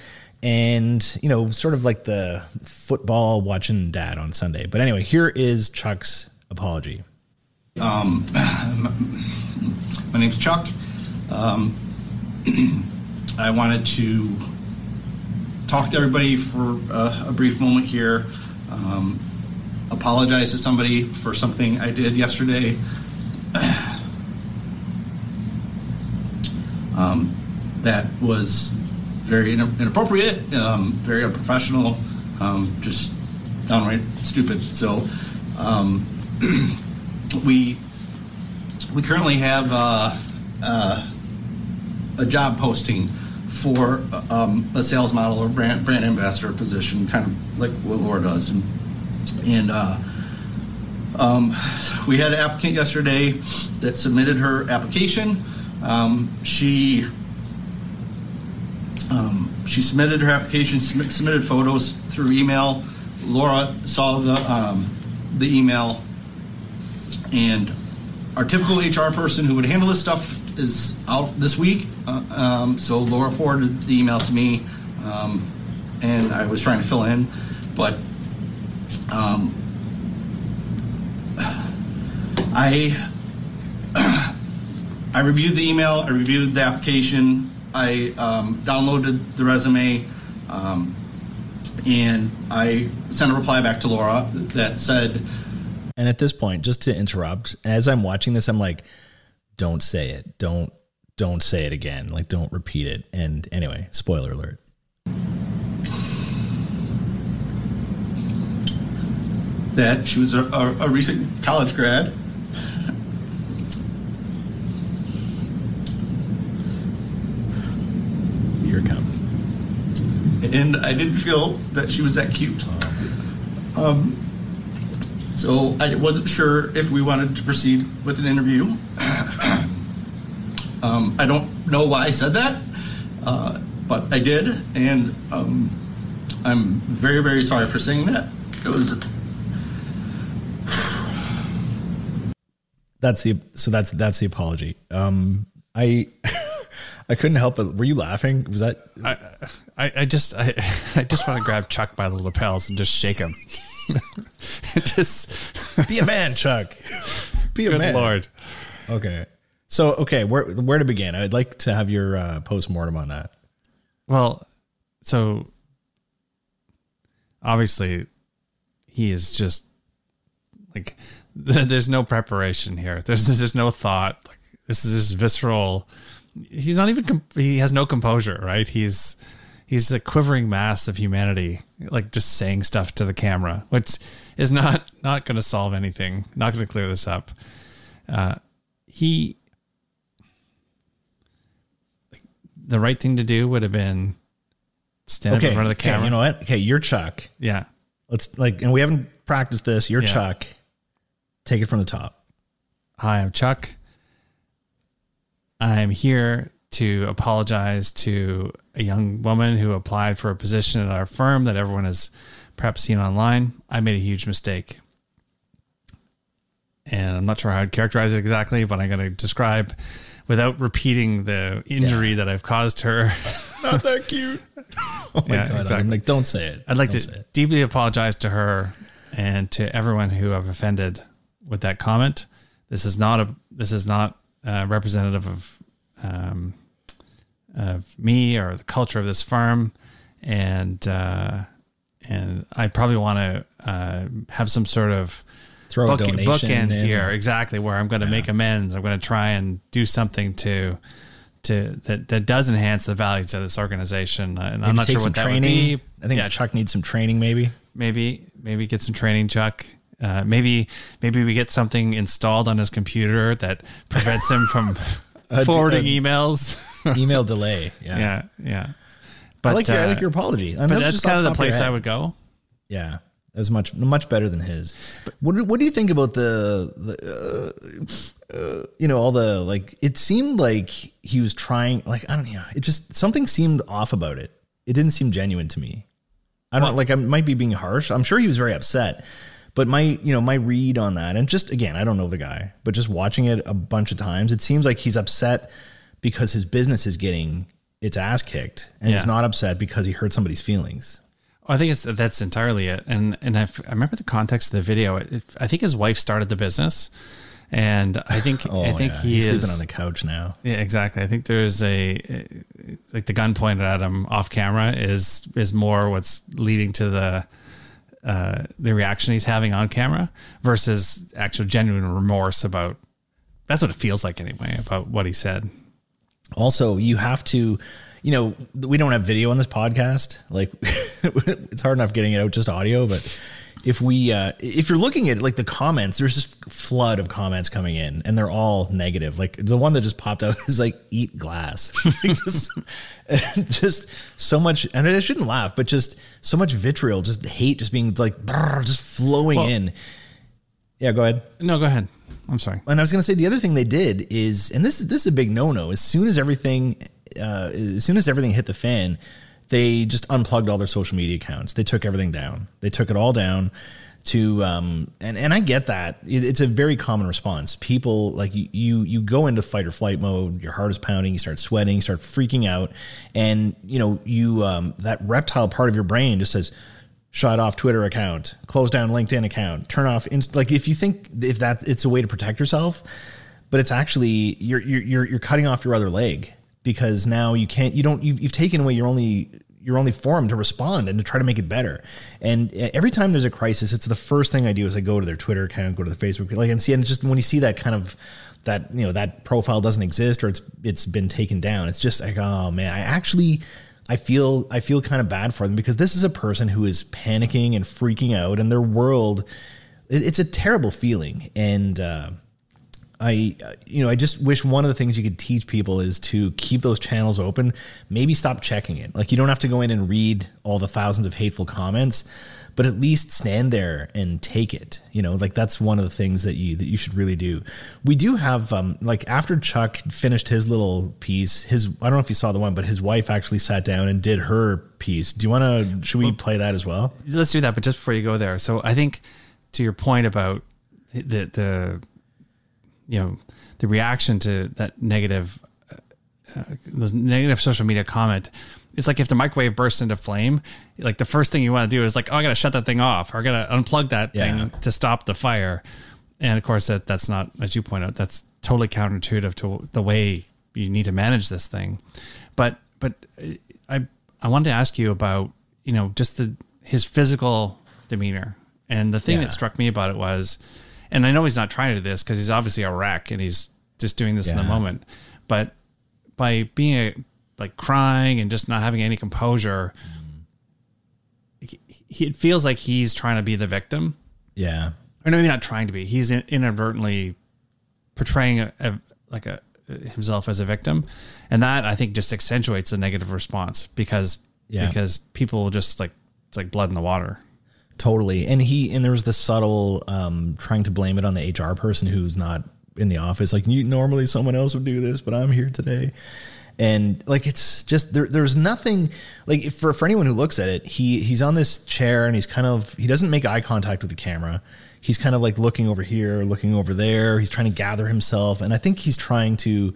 and you know sort of like the football watching dad on sunday but anyway here is chuck's apology um, my name's Chuck. Um, I wanted to talk to everybody for a, a brief moment here. Um, apologize to somebody for something I did yesterday. Um, that was very inappropriate, um, very unprofessional, um, just downright stupid. So, um, we we currently have uh, uh, a job posting for um, a sales model or brand brand ambassador position, kind of like what Laura does, and and uh, um, we had an applicant yesterday that submitted her application. Um, she um, she submitted her application, submitted photos through email. Laura saw the um, the email and our typical HR person who would handle this stuff is out this week. Uh, um, so Laura forwarded the email to me, um, and I was trying to fill in, but um, I I reviewed the email. I reviewed the application. I um, downloaded the resume, um, and I sent a reply back to Laura that said and at this point, just to interrupt, as I'm watching this, I'm like, don't say it. Don't don't say it again. Like don't repeat it. And anyway, spoiler alert. That she was a, a, a recent college grad. Here it comes. And I didn't feel that she was that cute. Um, so I wasn't sure if we wanted to proceed with an interview. um, I don't know why I said that, uh, but I did, and um, I'm very, very sorry for saying that. It was. That's the so that's that's the apology. Um, I I couldn't help it. Were you laughing? Was that? I I, I just I, I just want to grab Chuck by the lapels and just shake him. just be a man, Chuck. Be a Good man. Lord. Okay. So okay, where where to begin? I'd like to have your uh, post mortem on that. Well, so obviously he is just like there's no preparation here. There's there's no thought. Like this is just visceral. He's not even he has no composure, right? He's he's a quivering mass of humanity, like just saying stuff to the camera, which is not not going to solve anything, not going to clear this up. Uh, he, the right thing to do would have been stand okay, in front of the camera. Okay, you know what? Okay, you're Chuck. Yeah. Let's like, and we haven't practiced this. You're yeah. Chuck. Take it from the top. Hi, I'm Chuck. I'm here to apologize to a young woman who applied for a position at our firm that everyone has perhaps seen online. I made a huge mistake. And I'm not sure how I'd characterize it exactly, but I'm going to describe without repeating the injury yeah. that I've caused her. not that cute. Oh my yeah, God. Exactly. I'm like, don't say it. I'd like don't to deeply apologize to her and to everyone who I've offended with that comment. This is not a, this is not uh, representative of, um, of me or the culture of this firm. And, uh, and I probably want to uh, have some sort of Throw a book, donation bookend in. here exactly where I'm going to make amends. I'm going to try and do something to to that that does enhance the values of this organization. Uh, And I'm not sure what that training. would be. I think yeah, Chuck needs some training, maybe. maybe maybe get some training, Chuck. Uh, maybe maybe we get something installed on his computer that prevents him from d- forwarding a- emails. Email delay. Yeah. yeah, yeah. I like your I uh, like your apology. And But was that's kind of the place I would go. Yeah, that was much much better than his. What do- what do you think about the the uh, uh, you know all the like? It seemed like he was trying. Like I don't know. It just something seemed off about it. It didn't seem genuine to me. I don't like. I might be being harsh. I'm sure he was very upset. But my, you know, my read on that, and just again, I don't know the guy, but just watching it a bunch of times, it seems like he's upset because his business is getting its ass kicked, and he's not upset because he hurt somebody's feelings. I think it's that's entirely it. And and I, I remember the context of the video. It, I think his wife started the business, and I think Oh, I think yeah. he he's is sleeping on the couch now. Yeah, exactly. I think there's a like the gun pointed at him off camera is is more what's leading to the uh, the reaction he's having on camera versus actual genuine remorse about. That's what it feels like anyway about what he said. Also, you have to, you know, we don't have video on this podcast. Like, it's hard enough getting it out just audio. But if we, uh, if you're looking at like the comments, there's this flood of comments coming in, and they're all negative. Like the one that just popped out is like "eat glass," just, just so much. And I shouldn't laugh, but just so much vitriol, just hate, just being like brrr, just flowing Well- in. Yeah, go ahead. No, go ahead. I'm sorry. And I was going to say the other thing they did is, and this is this is a big no no. As soon as everything, uh, as soon as everything hit the fan, they just unplugged all their social media accounts. They took everything down. They took it all down to, um, and and I get that it, it's a very common response. People like you, you go into fight or flight mode. Your heart is pounding. You start sweating. You start freaking out, and you know you um, that reptile part of your brain just says shut off Twitter account, close down LinkedIn account, turn off inst- like if you think if that it's a way to protect yourself, but it's actually you're you're you're, you're cutting off your other leg because now you can't you don't you've, you've taken away your only your only form to respond and to try to make it better. And every time there's a crisis, it's the first thing I do is I go to their Twitter account, go to the Facebook like and see and it's just when you see that kind of that you know that profile doesn't exist or it's it's been taken down, it's just like oh man, I actually I feel I feel kind of bad for them because this is a person who is panicking and freaking out, and their world. it- It's a terrible feeling, and uh, I, you know, I just wish one of the things you could teach people is to keep those channels open. Maybe stop checking it. Like you don't have to go in and read all the thousands of hateful comments, but at least stand there and take it. You know, like that's one of the things that you that you should really do. We do have um like after Chuck finished his little piece, his I don't know if you saw the one, but his wife actually sat down and did her piece. Do you want to? Should we play that as well? Let's do that, but just before you go there. So I think to your point about the the you know the reaction to that negative uh, those negative social media comment it's like if the microwave bursts into flame like the first thing you want to do is like oh i gotta shut that thing off or i gotta unplug that Yeah. thing to stop the fire and of course that that's not as you point out that's totally counterintuitive to the way you need to manage this thing but but uh, i i wanted to ask you about you know just the his physical demeanor and the thing Yeah. that struck me about it was and i know he's not trying to do this because he's obviously a wreck and he's just doing this in the moment. But by being a, like crying and just not having any composure he, he, it feels like he's trying to be the victim. Yeah, or maybe not trying to be. He's in, inadvertently portraying a, a like a himself as a victim. And that i think just accentuates the negative response because Yeah. because people just like it's like blood in the water Totally. And he and there was the subtle um trying to blame it on the HR person who's not in the office. Like you normally someone else would do this, but I'm here today. And like it's just there there's nothing like for for anyone who looks at it, he he's on this chair and he's kind of he doesn't make eye contact with the camera. He's kind of like looking over here, looking over there. He's trying to gather himself and I think he's trying to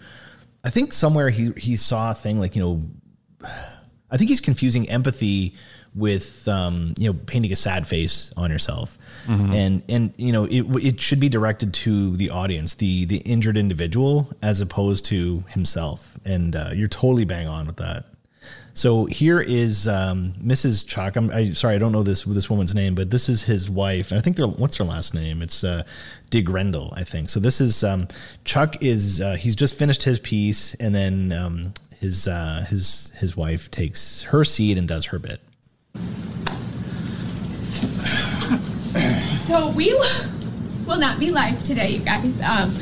I think somewhere he he saw a thing like, you know, I think he's confusing empathy with um, you know painting a sad face on yourself, and and you know it it should be directed to the audience, the the injured individual, as opposed to himself. And uh, you're totally bang on with that. So here is um, Mrs. Chuck. I'm I, sorry, I don't know this this woman's name, but this is his wife. And I think they're what's her last name? It's uh, DeGrendel, I think. So this is um, Chuck is uh, he's just finished his piece, and then um, his uh, his his wife takes her seat and does her bit. So we will not be live today, you guys. Um,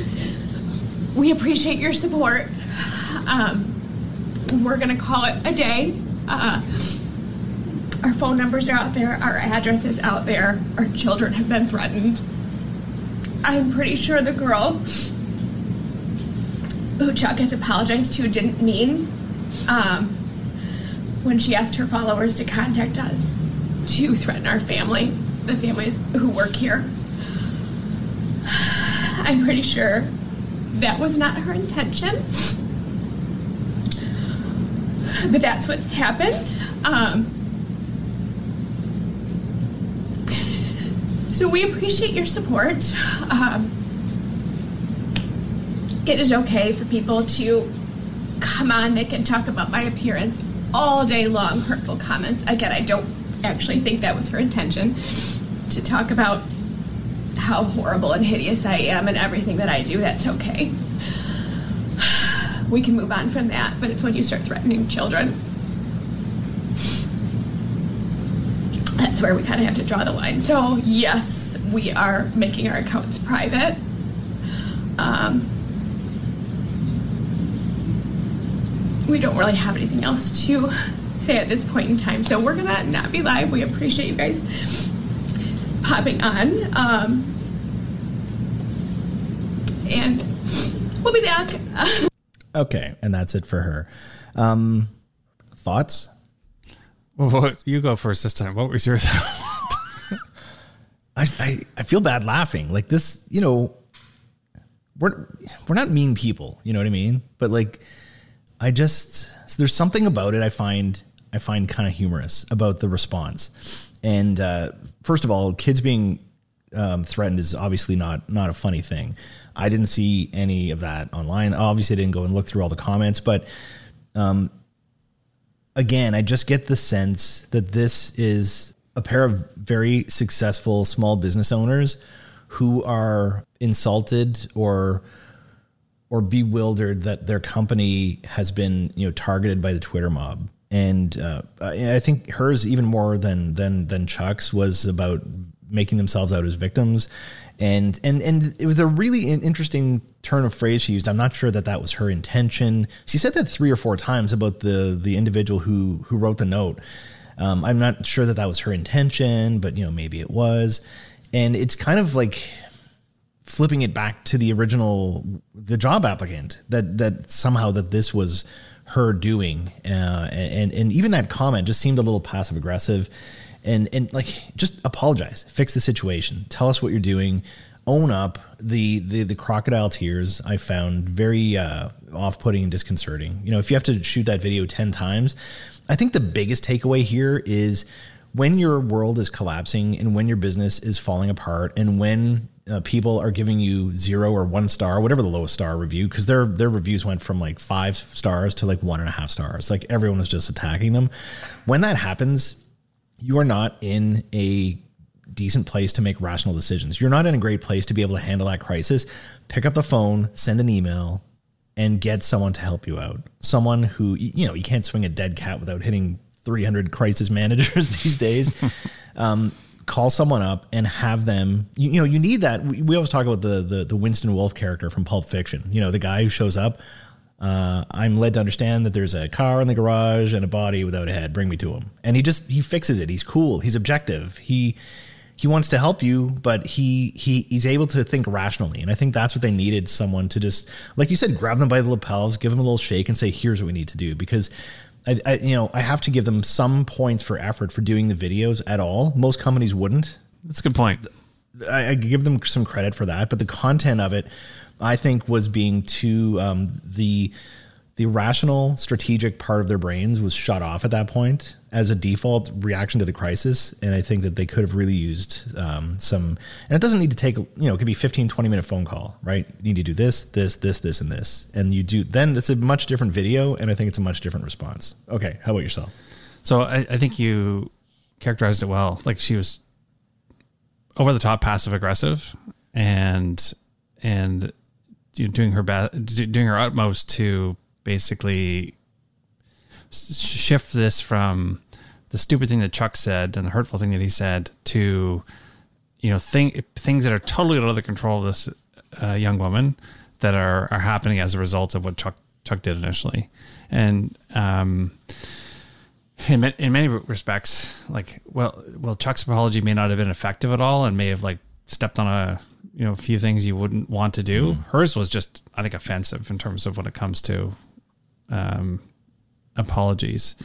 we appreciate your support. Um, we're gonna call it a day. Uh, our phone numbers are out there. Our address is out there. Our children have been threatened. I'm pretty sure the girl who Chuck has apologized to didn't mean um, when she asked her followers to contact us to threaten our family, the families who work here. I'm pretty sure that was not her intention. But that's what's happened. Um, so we appreciate your support. Um, it is okay for people to come on, they can talk about my appearance all day long, hurtful comments. Again, I don't actually think that was her intention to talk about how horrible and hideous I am and everything that I do. That's okay. We can move on from that, but it's when you start threatening children. That's where we kind of have to draw the line. So, yes, we are making our accounts private. Um, we don't really have anything else to say at this point in time. So we're gonna not be live. We appreciate you guys popping on. Um, and we'll be back. Okay, and that's it for her. Um, thoughts? Well, what, you go first this time. What was your thought? I, I I feel bad laughing. Like this, you know, we're we're not mean people, you know what I mean? But like I just there's something about it I find I find kind of humorous about the response. And uh, first of all, kids being um, threatened is obviously not not a funny thing. I didn't see any of that online. Obviously, I didn't go and look through all the comments, but um, again, I just get the sense that this is a pair of very successful small business owners who are insulted or or bewildered that their company has been you know targeted by the Twitter mob. And uh, I think hers even more than than than Chuck's was about making themselves out as victims. And and and it was a really interesting turn of phrase she used. I'm not sure that that was her intention. She said that three or four times about the the individual who who wrote the note. Um, I'm not sure that that was her intention, but you know maybe it was. And it's kind of like flipping it back to the original the job applicant that that somehow that this was her doing uh, and and even that comment just seemed a little passive aggressive. And and like just apologize fix the situation tell us what you're doing own up. The the the crocodile tears i found very uh, off-putting and disconcerting. You know if you have to shoot that video 10 times i think the biggest takeaway here is when your world is collapsing and when your business is falling apart and when uh, people are giving you zero or one star, whatever the lowest star review, because their their reviews went from like five stars to like one and a half stars. Like everyone was just attacking them. When that happens, you are not in a decent place to make rational decisions. You're not in a great place to be able to handle that crisis. Pick up the phone, send an email, and get someone to help you out. Someone who you know you can't swing a dead cat without hitting 300 crisis managers these days. um, call someone up and have them you, you know you need that. We, we, always talk about the, the the winston wolfe character from pulp fiction. You know the guy who shows up uh, i'm led to understand that there's a car in the garage and a body without a head. Bring me to him. And he just he fixes it. He's cool. He's objective. He he wants to help you but he he he's able to think rationally. And i think that's what they needed someone to just like you said grab them by the lapels give them a little shake and say here's what we need to do. Because I, I, you know, I have to give them some points for effort for doing the videos at all. Most companies wouldn't. That's a good point. I, I give them some credit for that, but the content of it, I think, was being too um, the the rational, strategic part of their brains was shut off at that point as a default reaction to the crisis. And I think that they could have really used um, some, and it doesn't need to take, you know, it could be 15, 20 minute phone call, right? You need to do this, this, this, this, and this. And you do, then it's a much different video. And I think it's a much different response. Okay. How about yourself? So I, I think you characterized it well. Like she was over the top, passive aggressive, and and doing her best, doing her utmost to basically shift this from the stupid thing that Chuck said and the hurtful thing that he said to you know thing, things that are totally out of the control of this uh, young woman that are are happening as a result of what Chuck Chuck did initially, and um, in in many respects, like well, well, Chuck's apology may not have been effective at all, and may have like stepped on a you know a few things you wouldn't want to do. Mm. Hers was just, I think, offensive in terms of when it comes to um, apologies,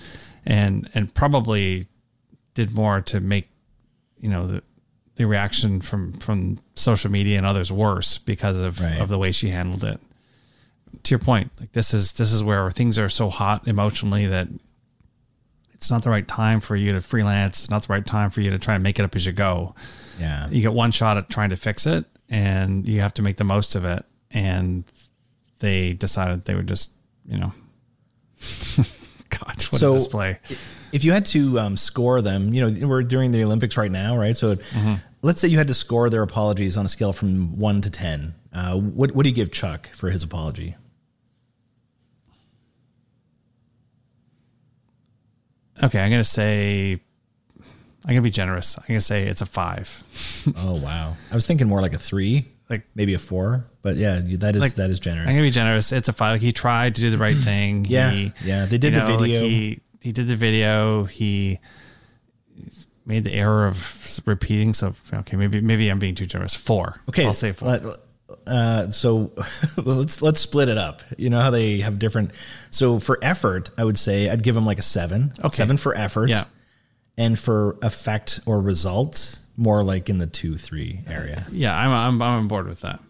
and and probably did more to make you know the the reaction from from social media and others worse because of right. of the way she handled it. To your point, like this is this is where things are so hot emotionally that it's not the right time for you to freelance. It's not the right time for you to try and make it up as you go. Yeah. You get one shot at trying to fix it and you have to make the most of it. And they decided they would just, you know, so, display. If you had to um, score them, you know, we're during the Olympics right now, right? So mm-hmm. let's say you had to score their apologies on a scale from one to 10. Uh, what, what do you give Chuck for his apology? Okay, I'm gonna say I'm gonna be generous. I'm gonna say it's a five. oh wow! I was thinking more like a three, like maybe a four. But yeah, that is like, that is generous. I'm gonna be generous. It's a five. Like he tried to do the right thing. yeah, he, yeah. They did the know, video. He he did the video. He made the error of repeating. So okay, maybe maybe I'm being too generous. Four. Okay, I'll say four. Uh, so let's let's split it up. You know how they have different. So for effort, I would say I'd give him like a seven. Okay. Seven for effort. Yeah. And for effect or result, more like in the two three area. Yeah, I'm I'm, I'm on board with that.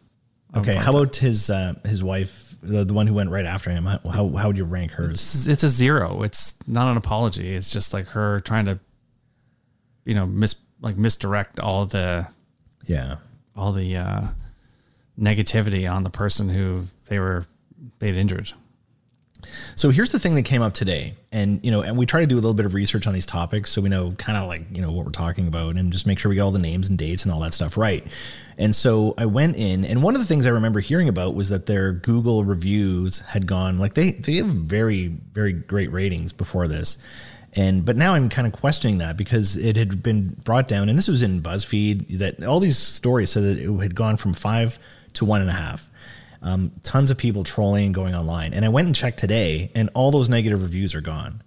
Okay. How about his uh, his wife, the, the one who went right after him? How how, how would you rank hers? It's, it's a zero. It's not an apology. It's just like her trying to, you know, mis like misdirect all the yeah all the uh negativity on the person who they were made injured. So here's the thing that came up today, and you know, and we try to do a little bit of research on these topics so we know kind of like you know what we're talking about, and just make sure we get all the names and dates and all that stuff right. And so I went in, and one of the things I remember hearing about was that their Google reviews had gone like they they have very very great ratings before this, and but now I'm kind of questioning that because it had been brought down, and this was in BuzzFeed that all these stories said that it had gone from five to one and a half. Um, tons of people trolling and going online. And I went and checked today, and all those negative reviews are gone.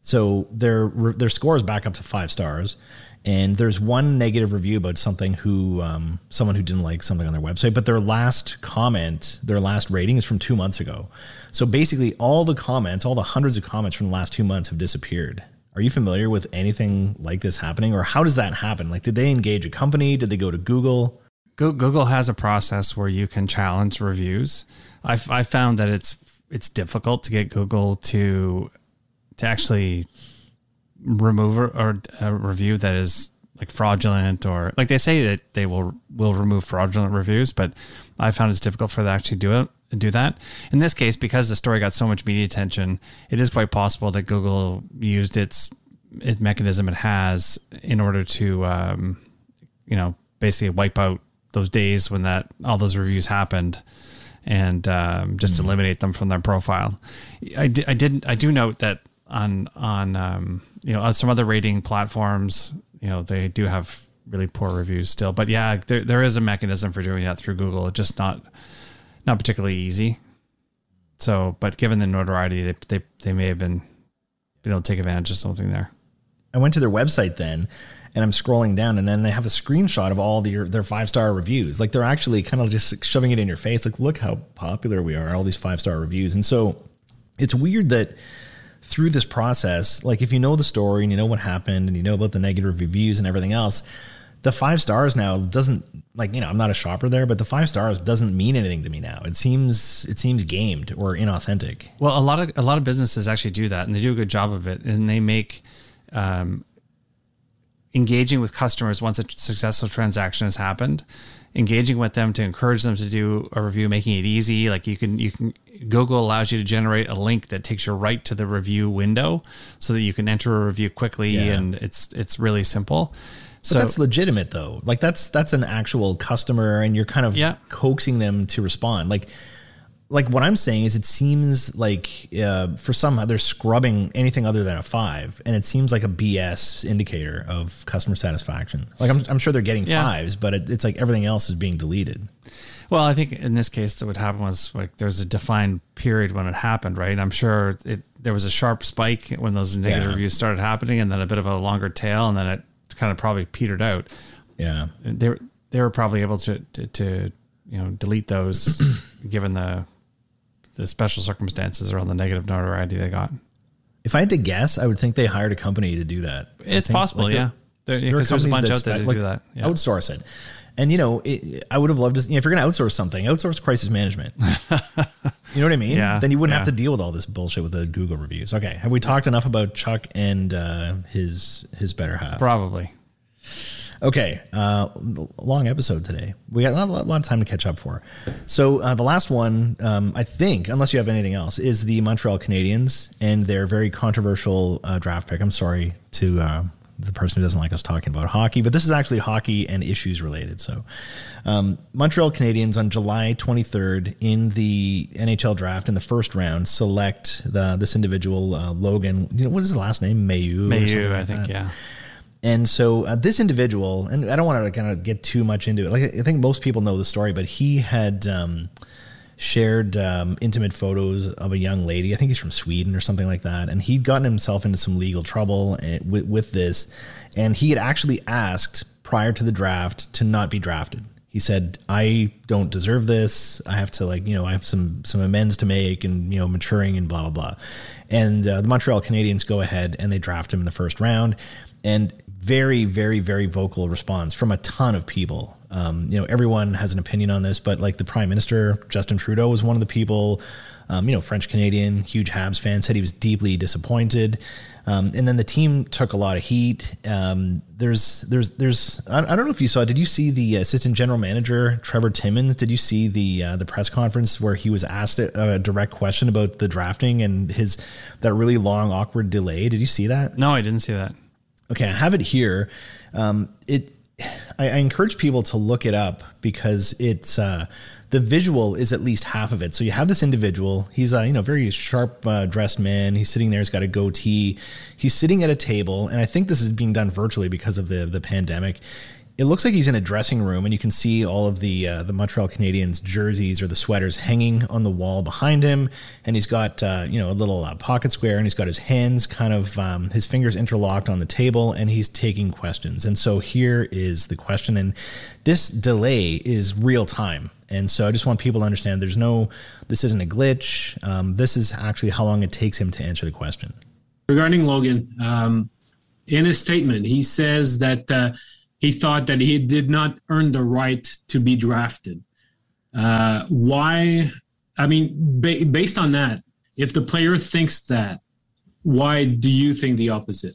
So their their score is back up to five stars, and there's one negative review about something who um, someone who didn't like something on their website. But their last comment, their last rating is from two months ago. So basically, all the comments, all the hundreds of comments from the last two months have disappeared. Are you familiar with anything like this happening, or how does that happen? Like, did they engage a company? Did they go to Google? Google has a process where you can challenge reviews. I, found that it's it's difficult to get Google to to actually remove a, or a review that is like fraudulent or like they say that they will will remove fraudulent reviews, but I found it's difficult for them to actually do it do that. In this case, because the story got so much media attention, it is quite possible that Google used its its mechanism it has in order to um, you know basically wipe out those days when that all those reviews happened and um, just mm eliminate them from their profile. I, di- I didn't I do note that on on um, you know on some other rating platforms you know they do have really poor reviews still. But yeah there, there is a mechanism for doing that through Google it's just not not particularly easy. So but given the notoriety they they, they may have been been able to take advantage of something there. I went to their website then and I'm scrolling down, and then they have a screenshot of all their their five star reviews. Like they're actually kind of just shoving it in your face. Like, look how popular we are, all these five star reviews. And so it's weird that through this process, like if you know the story and you know what happened and you know about the negative reviews and everything else, the five stars now doesn't like you know I'm not a shopper there, but the five stars doesn't mean anything to me now. It seems it seems gamed or inauthentic. Well, a lot of a lot of businesses actually do that, and they do a good job of it, and they make um, engaging with customers once a successful transaction has happened, engaging with them to encourage them to do a review, making it easy. Like you can you can Google allows you to generate a link that takes you right to the review window, so that you can enter a review quickly, Yeah. and it's it's really simple. But So that's legitimate though. Like that's that's an actual customer, and you're kind of Yeah. coaxing them to respond. Like like what I'm saying is, it seems like uh, for some they're scrubbing anything other than a five, and it seems like a BS indicator of customer satisfaction. Like I'm I'm sure they're getting Yeah. fives, but it, it's like everything else is being deleted. Well, I think in this case, what happened was like there's a defined period when it happened, right? I'm sure it there was a sharp spike when those negative Yeah. reviews started happening, and then a bit of a longer tail, and then it kind of probably petered out. Yeah. They were they were probably able to to, to you know delete those given the the special circumstances around the negative notoriety they got. If I had to guess, I would think they hired a company to do that. It's think, possible, like, there- yeah. There, are because there's a companies bunch that out there spe- to like, do that. Yeah. Outsource it. And you know, it, I would have loved to. You know, if you're going to outsource something, outsource crisis management. you know what I mean? Yeah, Then you wouldn't have to deal with all this bullshit with the Google reviews. Okay, have we talked enough about Chuck and uh, his his better half? Probably. Okay, uh, long episode today. We got a lot, a lot of time to catch up for. So uh, the last one, um, I think, unless you have anything else, is the Montreal Canadiens and their very controversial uh, draft pick. I'm sorry to uh, the person who doesn't like us talking about hockey, but this is actually hockey and issues related. So um, Montreal Canadiens on July 23rd in the NHL draft in the first round select the, this individual uh, Logan. You know what is his last name? Mailloux. Mailloux, I think, yeah. And so uh, this individual, and I don't want to kind of get too much into it. Like I think most people know the story, but he had um, shared um, intimate photos of a young lady. I think he's from Sweden or something like that, and he'd gotten himself into some legal trouble uh, with, with this. And he had actually asked prior to the draft to not be drafted. He said, "I don't deserve this. I have to like you know I have some some amends to make, and you know maturing and blah blah blah." And uh, the Montreal Canadiens go ahead and they draft him in the first round and very very very vocal response from a ton of people. Um, you know everyone has an opinion on this but like the prime minister justin trudeau was one of the people um, you know french canadian huge habs fan said he was deeply disappointed. Um, and then the team took a lot of heat. Um, there's there's there's I, I don't know if you saw did you see the assistant general manager trevor timmins did you see the uh, the press conference where he was asked a, a direct question about the drafting and his that really long awkward delay? Did you see that? No, I didn't see that. Okay, I have it here. Um, it, I, I encourage people to look it up because it's uh, the visual is at least half of it. So you have this individual. He's a you know very sharp uh, dressed man. He's sitting there. He's got a goatee. He's sitting at a table, and I think this is being done virtually because of the the pandemic. It looks like he's in a dressing room, and you can see all of the uh, the Montreal Canadiens jerseys or the sweaters hanging on the wall behind him. And he's got uh, you know a little uh, pocket square, and he's got his hands kind of um, his fingers interlocked on the table, and he's taking questions. And so here is the question, and this delay is real time. And so I just want people to understand there's no this isn't a glitch. Um, this is actually how long it takes him to answer the question. regarding Logan, um, in his statement, he says that uh, he thought that he did not earn the right to be drafted. Uh, why? I mean, ba- based on that, if the player thinks that, why do you think the opposite?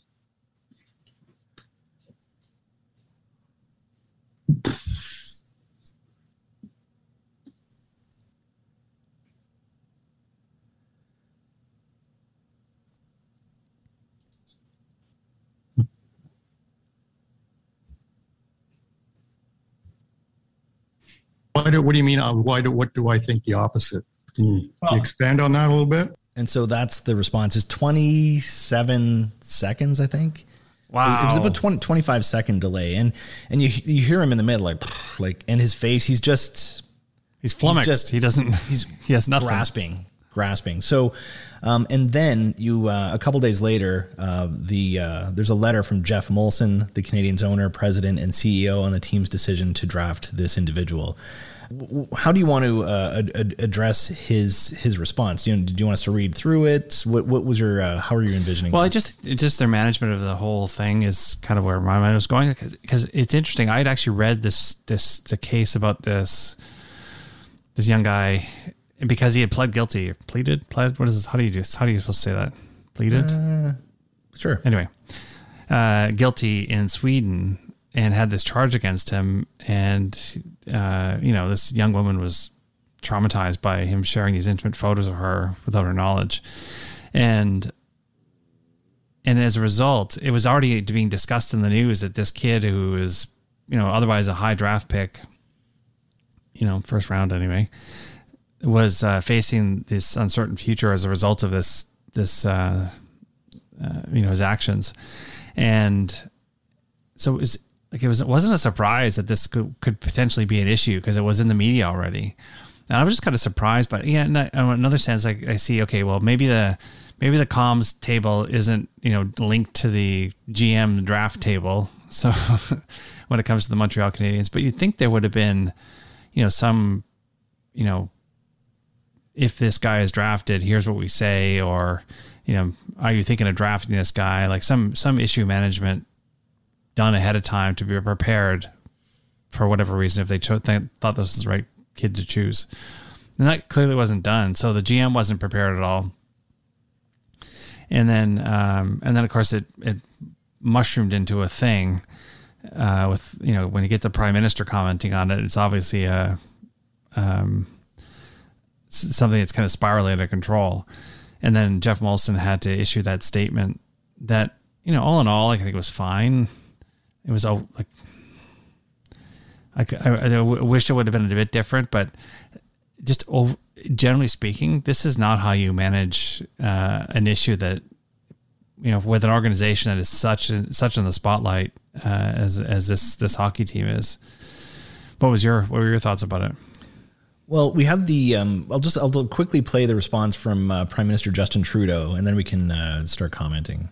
Why do, what do you mean? uh, Why do, what do I think the opposite? Can you, can you expand on that a little bit? And so that's the response is 27 seconds, I think. Wow. It was about 20, 25 second delay. And, and you, you hear him in the middle, like, like, and his face, he's just He's flummoxed. just- he doesn't. he's he has nothing. grasping, grasping. So, um, and then you uh, a couple days later, uh, the uh, there's a letter from Jeff Molson, the Canadiens owner, president, and CEO, on the team's decision to draft this individual. How do you want to uh, ad- address his his response? Do you, did you want us to read through it? What what was your uh, how are you envisioning? Well? I just just their management of the whole thing is kind of where my mind was going because it's interesting. I had actually read this this the case about this this young guy because he had pled guilty, pleaded, pled. What is this? How do you do? How do you supposed to say that? Pleaded. Uh, sure. Anyway, uh, guilty in Sweden and had this charge against him, and uh, you know this young woman was traumatized by him sharing these intimate photos of her without her knowledge, and and as a result, it was already being discussed in the news that this kid who is you know otherwise a high draft pick, you know first round anyway, was uh, facing this uncertain future as a result of this this uh, uh, you know his actions, and so it was like it was it wasn't a surprise that this could, could potentially be an issue because it was in the media already. And I was just kind of surprised, but yeah, in another sense, I, I see. Okay, well, maybe the maybe the comms table isn't you know linked to the GM draft table. So when it comes to the Montreal Canadiens, but you'd think there would have been, you know, some, you know, if this guy is drafted, here's what we say, or you know, are you thinking of drafting this guy? Like some some issue management done ahead of time to be prepared for whatever reason if they cho- th- thought this was the right kid to choose. And that clearly wasn't done. So the GM wasn't prepared at all. And then, um, and then of course it, it mushroomed into a thing, uh, with, you know, when you get the prime minister commenting on it, it's obviously a, um, something that's kind of spiraling out of control. And then Jeff Molson had to issue that statement that, you know, all in all, I think it was fine. It was all like, I, I, I wish it would have been a bit different, but just over, generally speaking, this is not how you manage uh, an issue that you know with an organization that is such a, such in the spotlight uh, as as this this hockey team is. What was your what were your thoughts about it? Well, we have the. Um, I'll just I'll quickly play the response from uh, Prime Minister Justin Trudeau, and then we can uh, start commenting.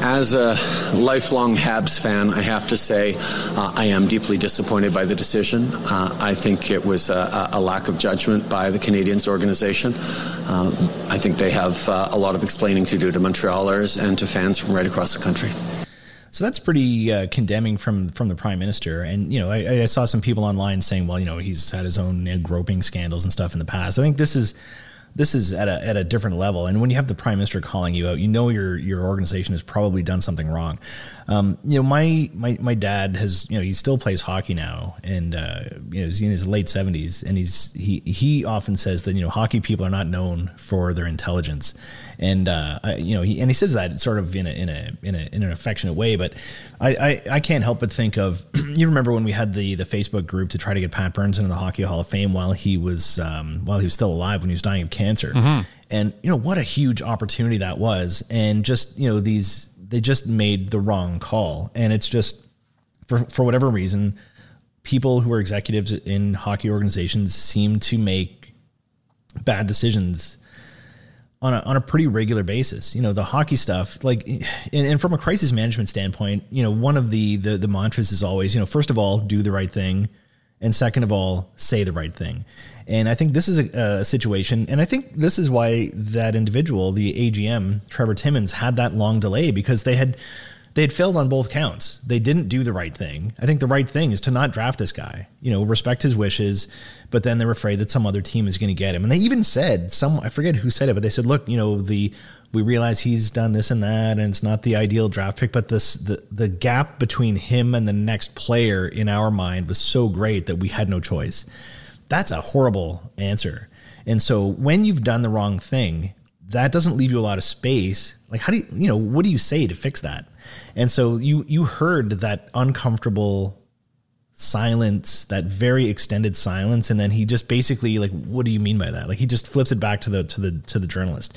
As a lifelong Habs fan, I have to say uh, I am deeply disappointed by the decision. Uh, I think it was a, a, lack of judgment by the Canadiens organization. Uh, I think they have uh, a lot of explaining to do to Montrealers and to fans from right across the country. So that's pretty uh, condemning from from the prime minister. And you know, I, I, saw some people online saying, well, you know, he's had his own you know, groping scandals and stuff in the past. I think this is this is at a at a different level. And when you have the prime minister calling you out, you know your your organization has probably done something wrong. Um, you know, my my my dad has you know he still plays hockey now, and uh, you know he's in his late seventies, and he's he he often says that you know hockey people are not known for their intelligence, and uh, I, you know he and he says that sort of in a in a in a in an affectionate way, but I, I I can't help but think of you remember when we had the the Facebook group to try to get Pat Burns into the Hockey Hall of Fame while he was um, while he was still alive when he was dying of cancer. Mm-hmm. And you know what a huge opportunity that was, and just you know these they just made the wrong call. And it's just for for whatever reason, people who are executives in hockey organizations seem to make bad decisions on a, on a pretty regular basis. You know, the hockey stuff, like, and, and, from a crisis management standpoint, you know, one of the, the, the mantras is always, you know, first of all, do the right thing. And second of all, say the right thing. And I think this is a, a, situation, and I think this is why that individual, the AGM, Trevor Timmins, had that long delay because they had they had failed on both counts. They didn't do the right thing. I think the right thing is to not draft this guy. You know, respect his wishes, but then they're afraid that some other team is going to get him. And they even said some I forget who said it, but they said, "Look, you know, the we realize he's done this and that, and it's not the ideal draft pick, but this the the gap between him and the next player in our mind was so great that we had no choice." That's a horrible answer. And so when you've done the wrong thing, that doesn't leave you a lot of space. Like how do you, you know, what do you say to fix that? And so you you heard that uncomfortable silence, that very extended silence, and then he just basically like, what do you mean by that? Like he just flips it back to the to the to the journalist.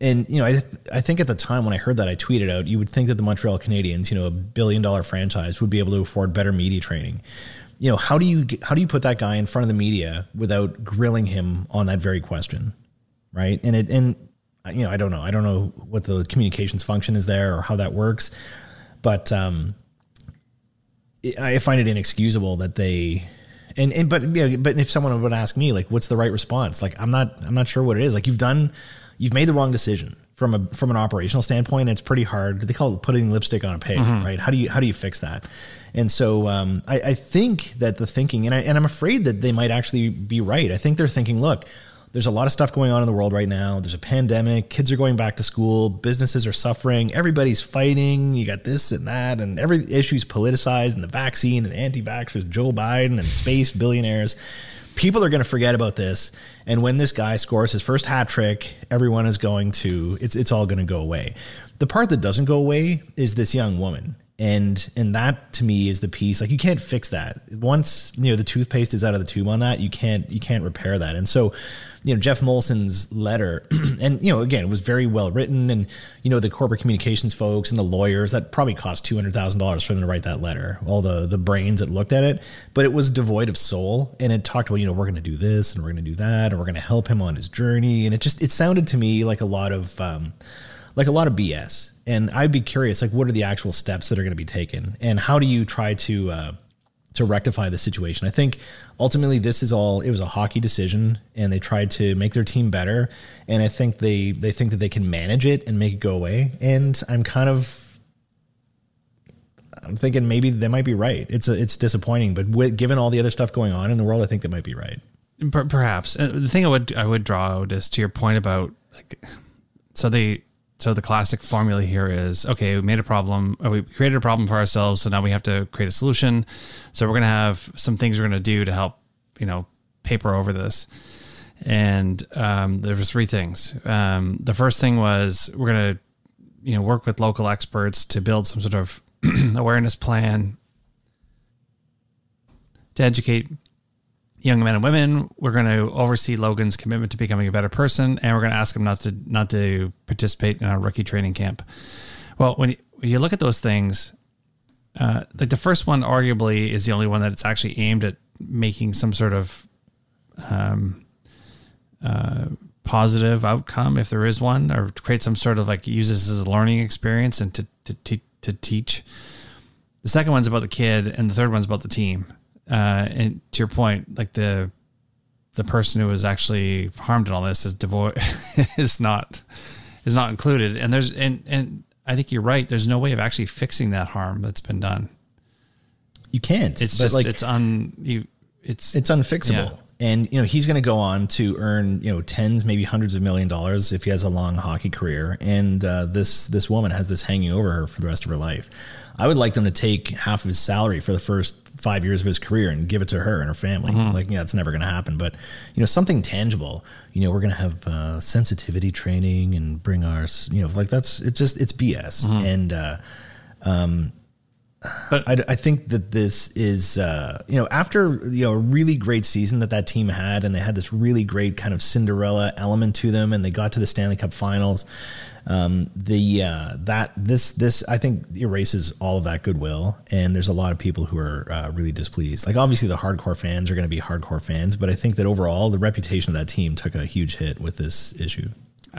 And you know, I I think at the time when I heard that, I tweeted out, you would think that the Montreal Canadiens, you know, a billion dollar franchise, would be able to afford better media training you know, how do you how do you put that guy in front of the media without grilling him on that very question, right? And it and you know, I don't know, I don't know what the communications function is there or how that works, but um, I find it inexcusable that they and and but yeah, but if someone would ask me like, what's the right response? Like, I'm not I'm not sure what it is. Like, you've done, you've made the wrong decision from a from an operational standpoint. It's pretty hard. They call it putting lipstick on a pig, mm-hmm. right? How do you how do you fix that? And so um, I, I think that the thinking, and I and I'm afraid that they might actually be right. I think they're thinking, look there's a lot of stuff going on in the world right now. There's a pandemic. Kids are going back to school. Businesses are suffering. Everybody's fighting. You got this and that, and every issue's politicized, and the vaccine and anti-vaxxers, Joe Biden and space billionaires. People are going to forget about this, and when this guy scores his first hat trick, everyone is going to. It's it's all going to go away. The part that doesn't go away is this young woman and and that to me is the piece like you can't fix that. Once you know the toothpaste is out of the tube on that you can't you can't repair that. And so you know jeff Molson's letter, and you know again it was very well written, and you know the corporate communications folks and the lawyers that probably cost two hundred thousand dollars for them to write that letter. All the the brains that looked at it, but it was devoid of soul, and it talked about you know we're going to do this and we're going to do that, and we're going to help him on his journey, and it just it sounded to me like a lot of um, like a lot of BS. And I'd be curious, like what are the actual steps that are going to be taken, and how do you try to uh, to rectify the situation. I think ultimately this is all it was a hockey decision and they tried to make their team better and I think they they think that they can manage it and make it go away and I'm kind of I'm thinking maybe they might be right. It's a, it's disappointing, but with, given all the other stuff going on in the world, I think they might be right. Perhaps uh, the thing I would I would draw out is to your point about like, so they so the classic formula here is okay, we made a problem, we created a problem for ourselves, so now we have to create a solution. So we're going to have some things we're going to do to help, you know, paper over this. And um, there was three things. Um, the first thing was we're going to, you know, work with local experts to build some sort of awareness plan to educate young men and women. We're going to oversee Logan's commitment to becoming a better person, and we're going to ask him not to not to participate in our rookie training camp. Well, when you, look at those things, uh, like the first one, arguably, is the only one that it's actually aimed at making some sort of um, uh, positive outcome, if there is one, or create some sort of like uses as a learning experience and to to to, to teach. The second one's about the kid, and the third one's about the team uh, and to your point, like the the person who was actually harmed in all this is devoid is not is not included. And there's and and I think you're right. There's no way of actually fixing that harm that's been done. You can't. It's just like, it's un you it's it's unfixable. Yeah. And you know he's going to go on to earn you know tens, maybe hundreds of million dollars if he has a long hockey career. And uh, this this woman has this hanging over her for the rest of her life. I would like them to take half of his salary for the first five years of his career and give it to her and her family. Mm-hmm. Like, yeah, it's never going to happen. But you know, something tangible. You know, we're going to have uh, sensitivity training and bring our, you know, like that's it's just it's BS. Mm-hmm. And uh, um, I, I, think that this is, uh, you know, after you know a really great season that that team had, and they had this really great kind of Cinderella element to them, and they got to the Stanley Cup Finals um, the uh, that this this I think erases all of that goodwill, and there's a lot of people who are uh, really displeased. Like obviously the hardcore fans are going to be hardcore fans, but I think that overall the reputation of that team took a huge hit with this issue.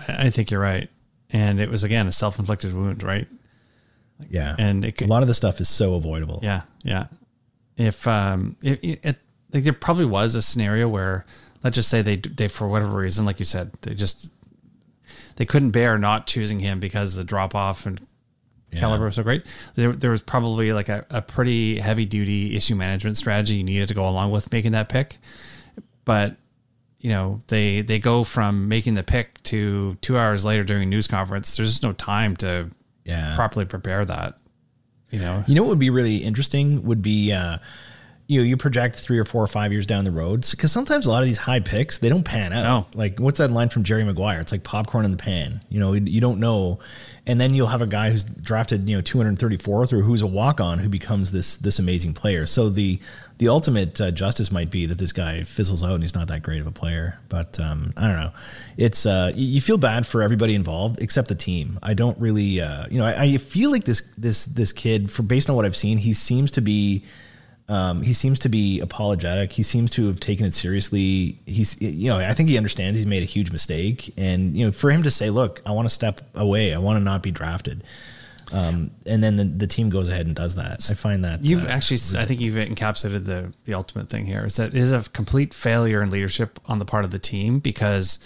I think you're right, and it was again a self inflicted wound, right? Yeah, and it, a lot of the stuff is so avoidable. Yeah, yeah. If um, it, it, like there probably was a scenario where let's just say they they for whatever reason, like you said, they just they couldn't bear not choosing him because the drop off and yeah. caliber was so great. There, there was probably like a, a pretty heavy duty issue management strategy you needed to go along with making that pick. But you know, they they go from making the pick to two hours later during a news conference. There's just no time to yeah. properly prepare that. You know, you know what would be really interesting would be. Uh, you know, you project three or four or five years down the road because sometimes a lot of these high picks they don't pan out. No. Like what's that line from Jerry Maguire? It's like popcorn in the pan. You know, you don't know, and then you'll have a guy who's drafted you know 234th or who's a walk on who becomes this this amazing player. So the the ultimate uh, justice might be that this guy fizzles out and he's not that great of a player. But um, I don't know. It's uh, you feel bad for everybody involved except the team. I don't really, uh, you know, I, I feel like this this this kid, for based on what I've seen, he seems to be Um, he seems to be apologetic. He seems to have taken it seriously. He's, you know, I think he understands he's made a huge mistake, and you know, for him to say, "Look, I want to step away. I want to not be drafted," um, and then the, the team goes ahead and does that. I find that You've uh, actually, I think you've encapsulated the the ultimate thing here is that it is a complete failure in leadership on the part of the team because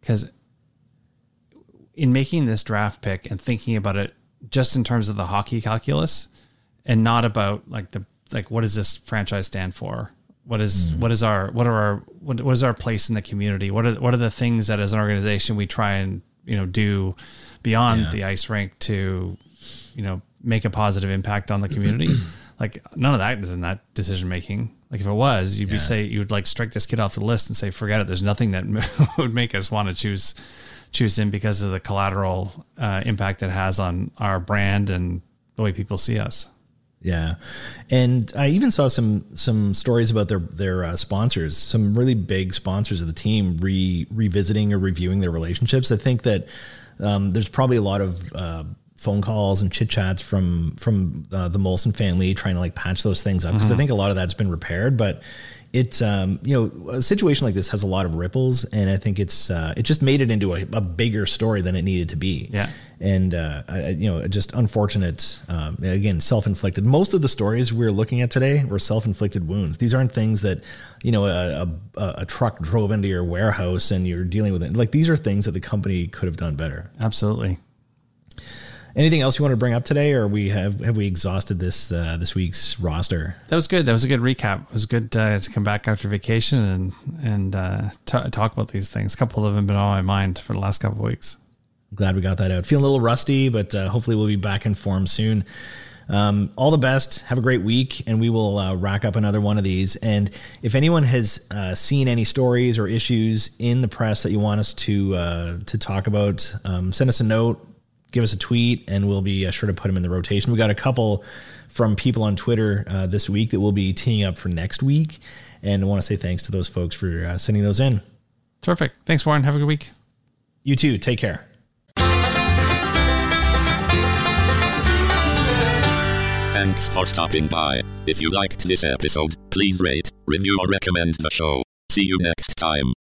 because in making this draft pick and thinking about it just in terms of the hockey calculus and not about like the like what does this franchise stand for? What is what is our what are our what, what is our place in the community? What are what are the things that as an organization we try and you know do beyond Yeah. the ice rink to you know make a positive impact on the community. Like none of that is in that decision making like if it was you'd be say you would like strike this kid off the list and say forget it. There's nothing that would make us want to choose choose him because of the collateral uh, impact it has on our brand and the way people see us. Yeah, and I even saw some some stories about their their uh, sponsors, some really big sponsors of the team re revisiting or reviewing their relationships. I think that um, there's probably a lot of uh, phone calls and chit chats from from uh, the Molson family trying to like patch those things up because I think a lot of that's been repaired, but. It's um, you know a situation like this has a lot of ripples, and I think it's uh, it just made it into a, a bigger story than it needed to be Yeah. And uh, I, you know, just unfortunate. Um, again, self-inflicted. Most of the stories we're looking at today were self-inflicted wounds. These aren't things that you know a, a, a truck drove into your warehouse and you're dealing with it. Like these are things that the company could have done better. absolutely Anything else you want to bring up today, or we have have we exhausted this uh, this week's roster? That was good. That was a good recap. It was good uh, to come back after vacation and and uh, t- talk about these things. A couple of them have been on my mind for the last couple of weeks. Glad we got that out. Feeling a little rusty, but uh, hopefully we'll be back in form soon. Um, all the best. Have a great week, and we will uh, rack up another one of these. And if anyone has uh, seen any stories or issues in the press that you want us to uh, to talk about, um, send us a note, give us a tweet, and we'll be uh, sure to put them in the rotation. We got a couple from people on Twitter uh, this week that we'll be teeing up for next week, and I want to say thanks to those folks for uh, sending those in. Terrific. Thanks, Warren. Have a good week. You too. Take care. Thanks for stopping by. If you liked this episode, please rate, review, or recommend the show. See you next time.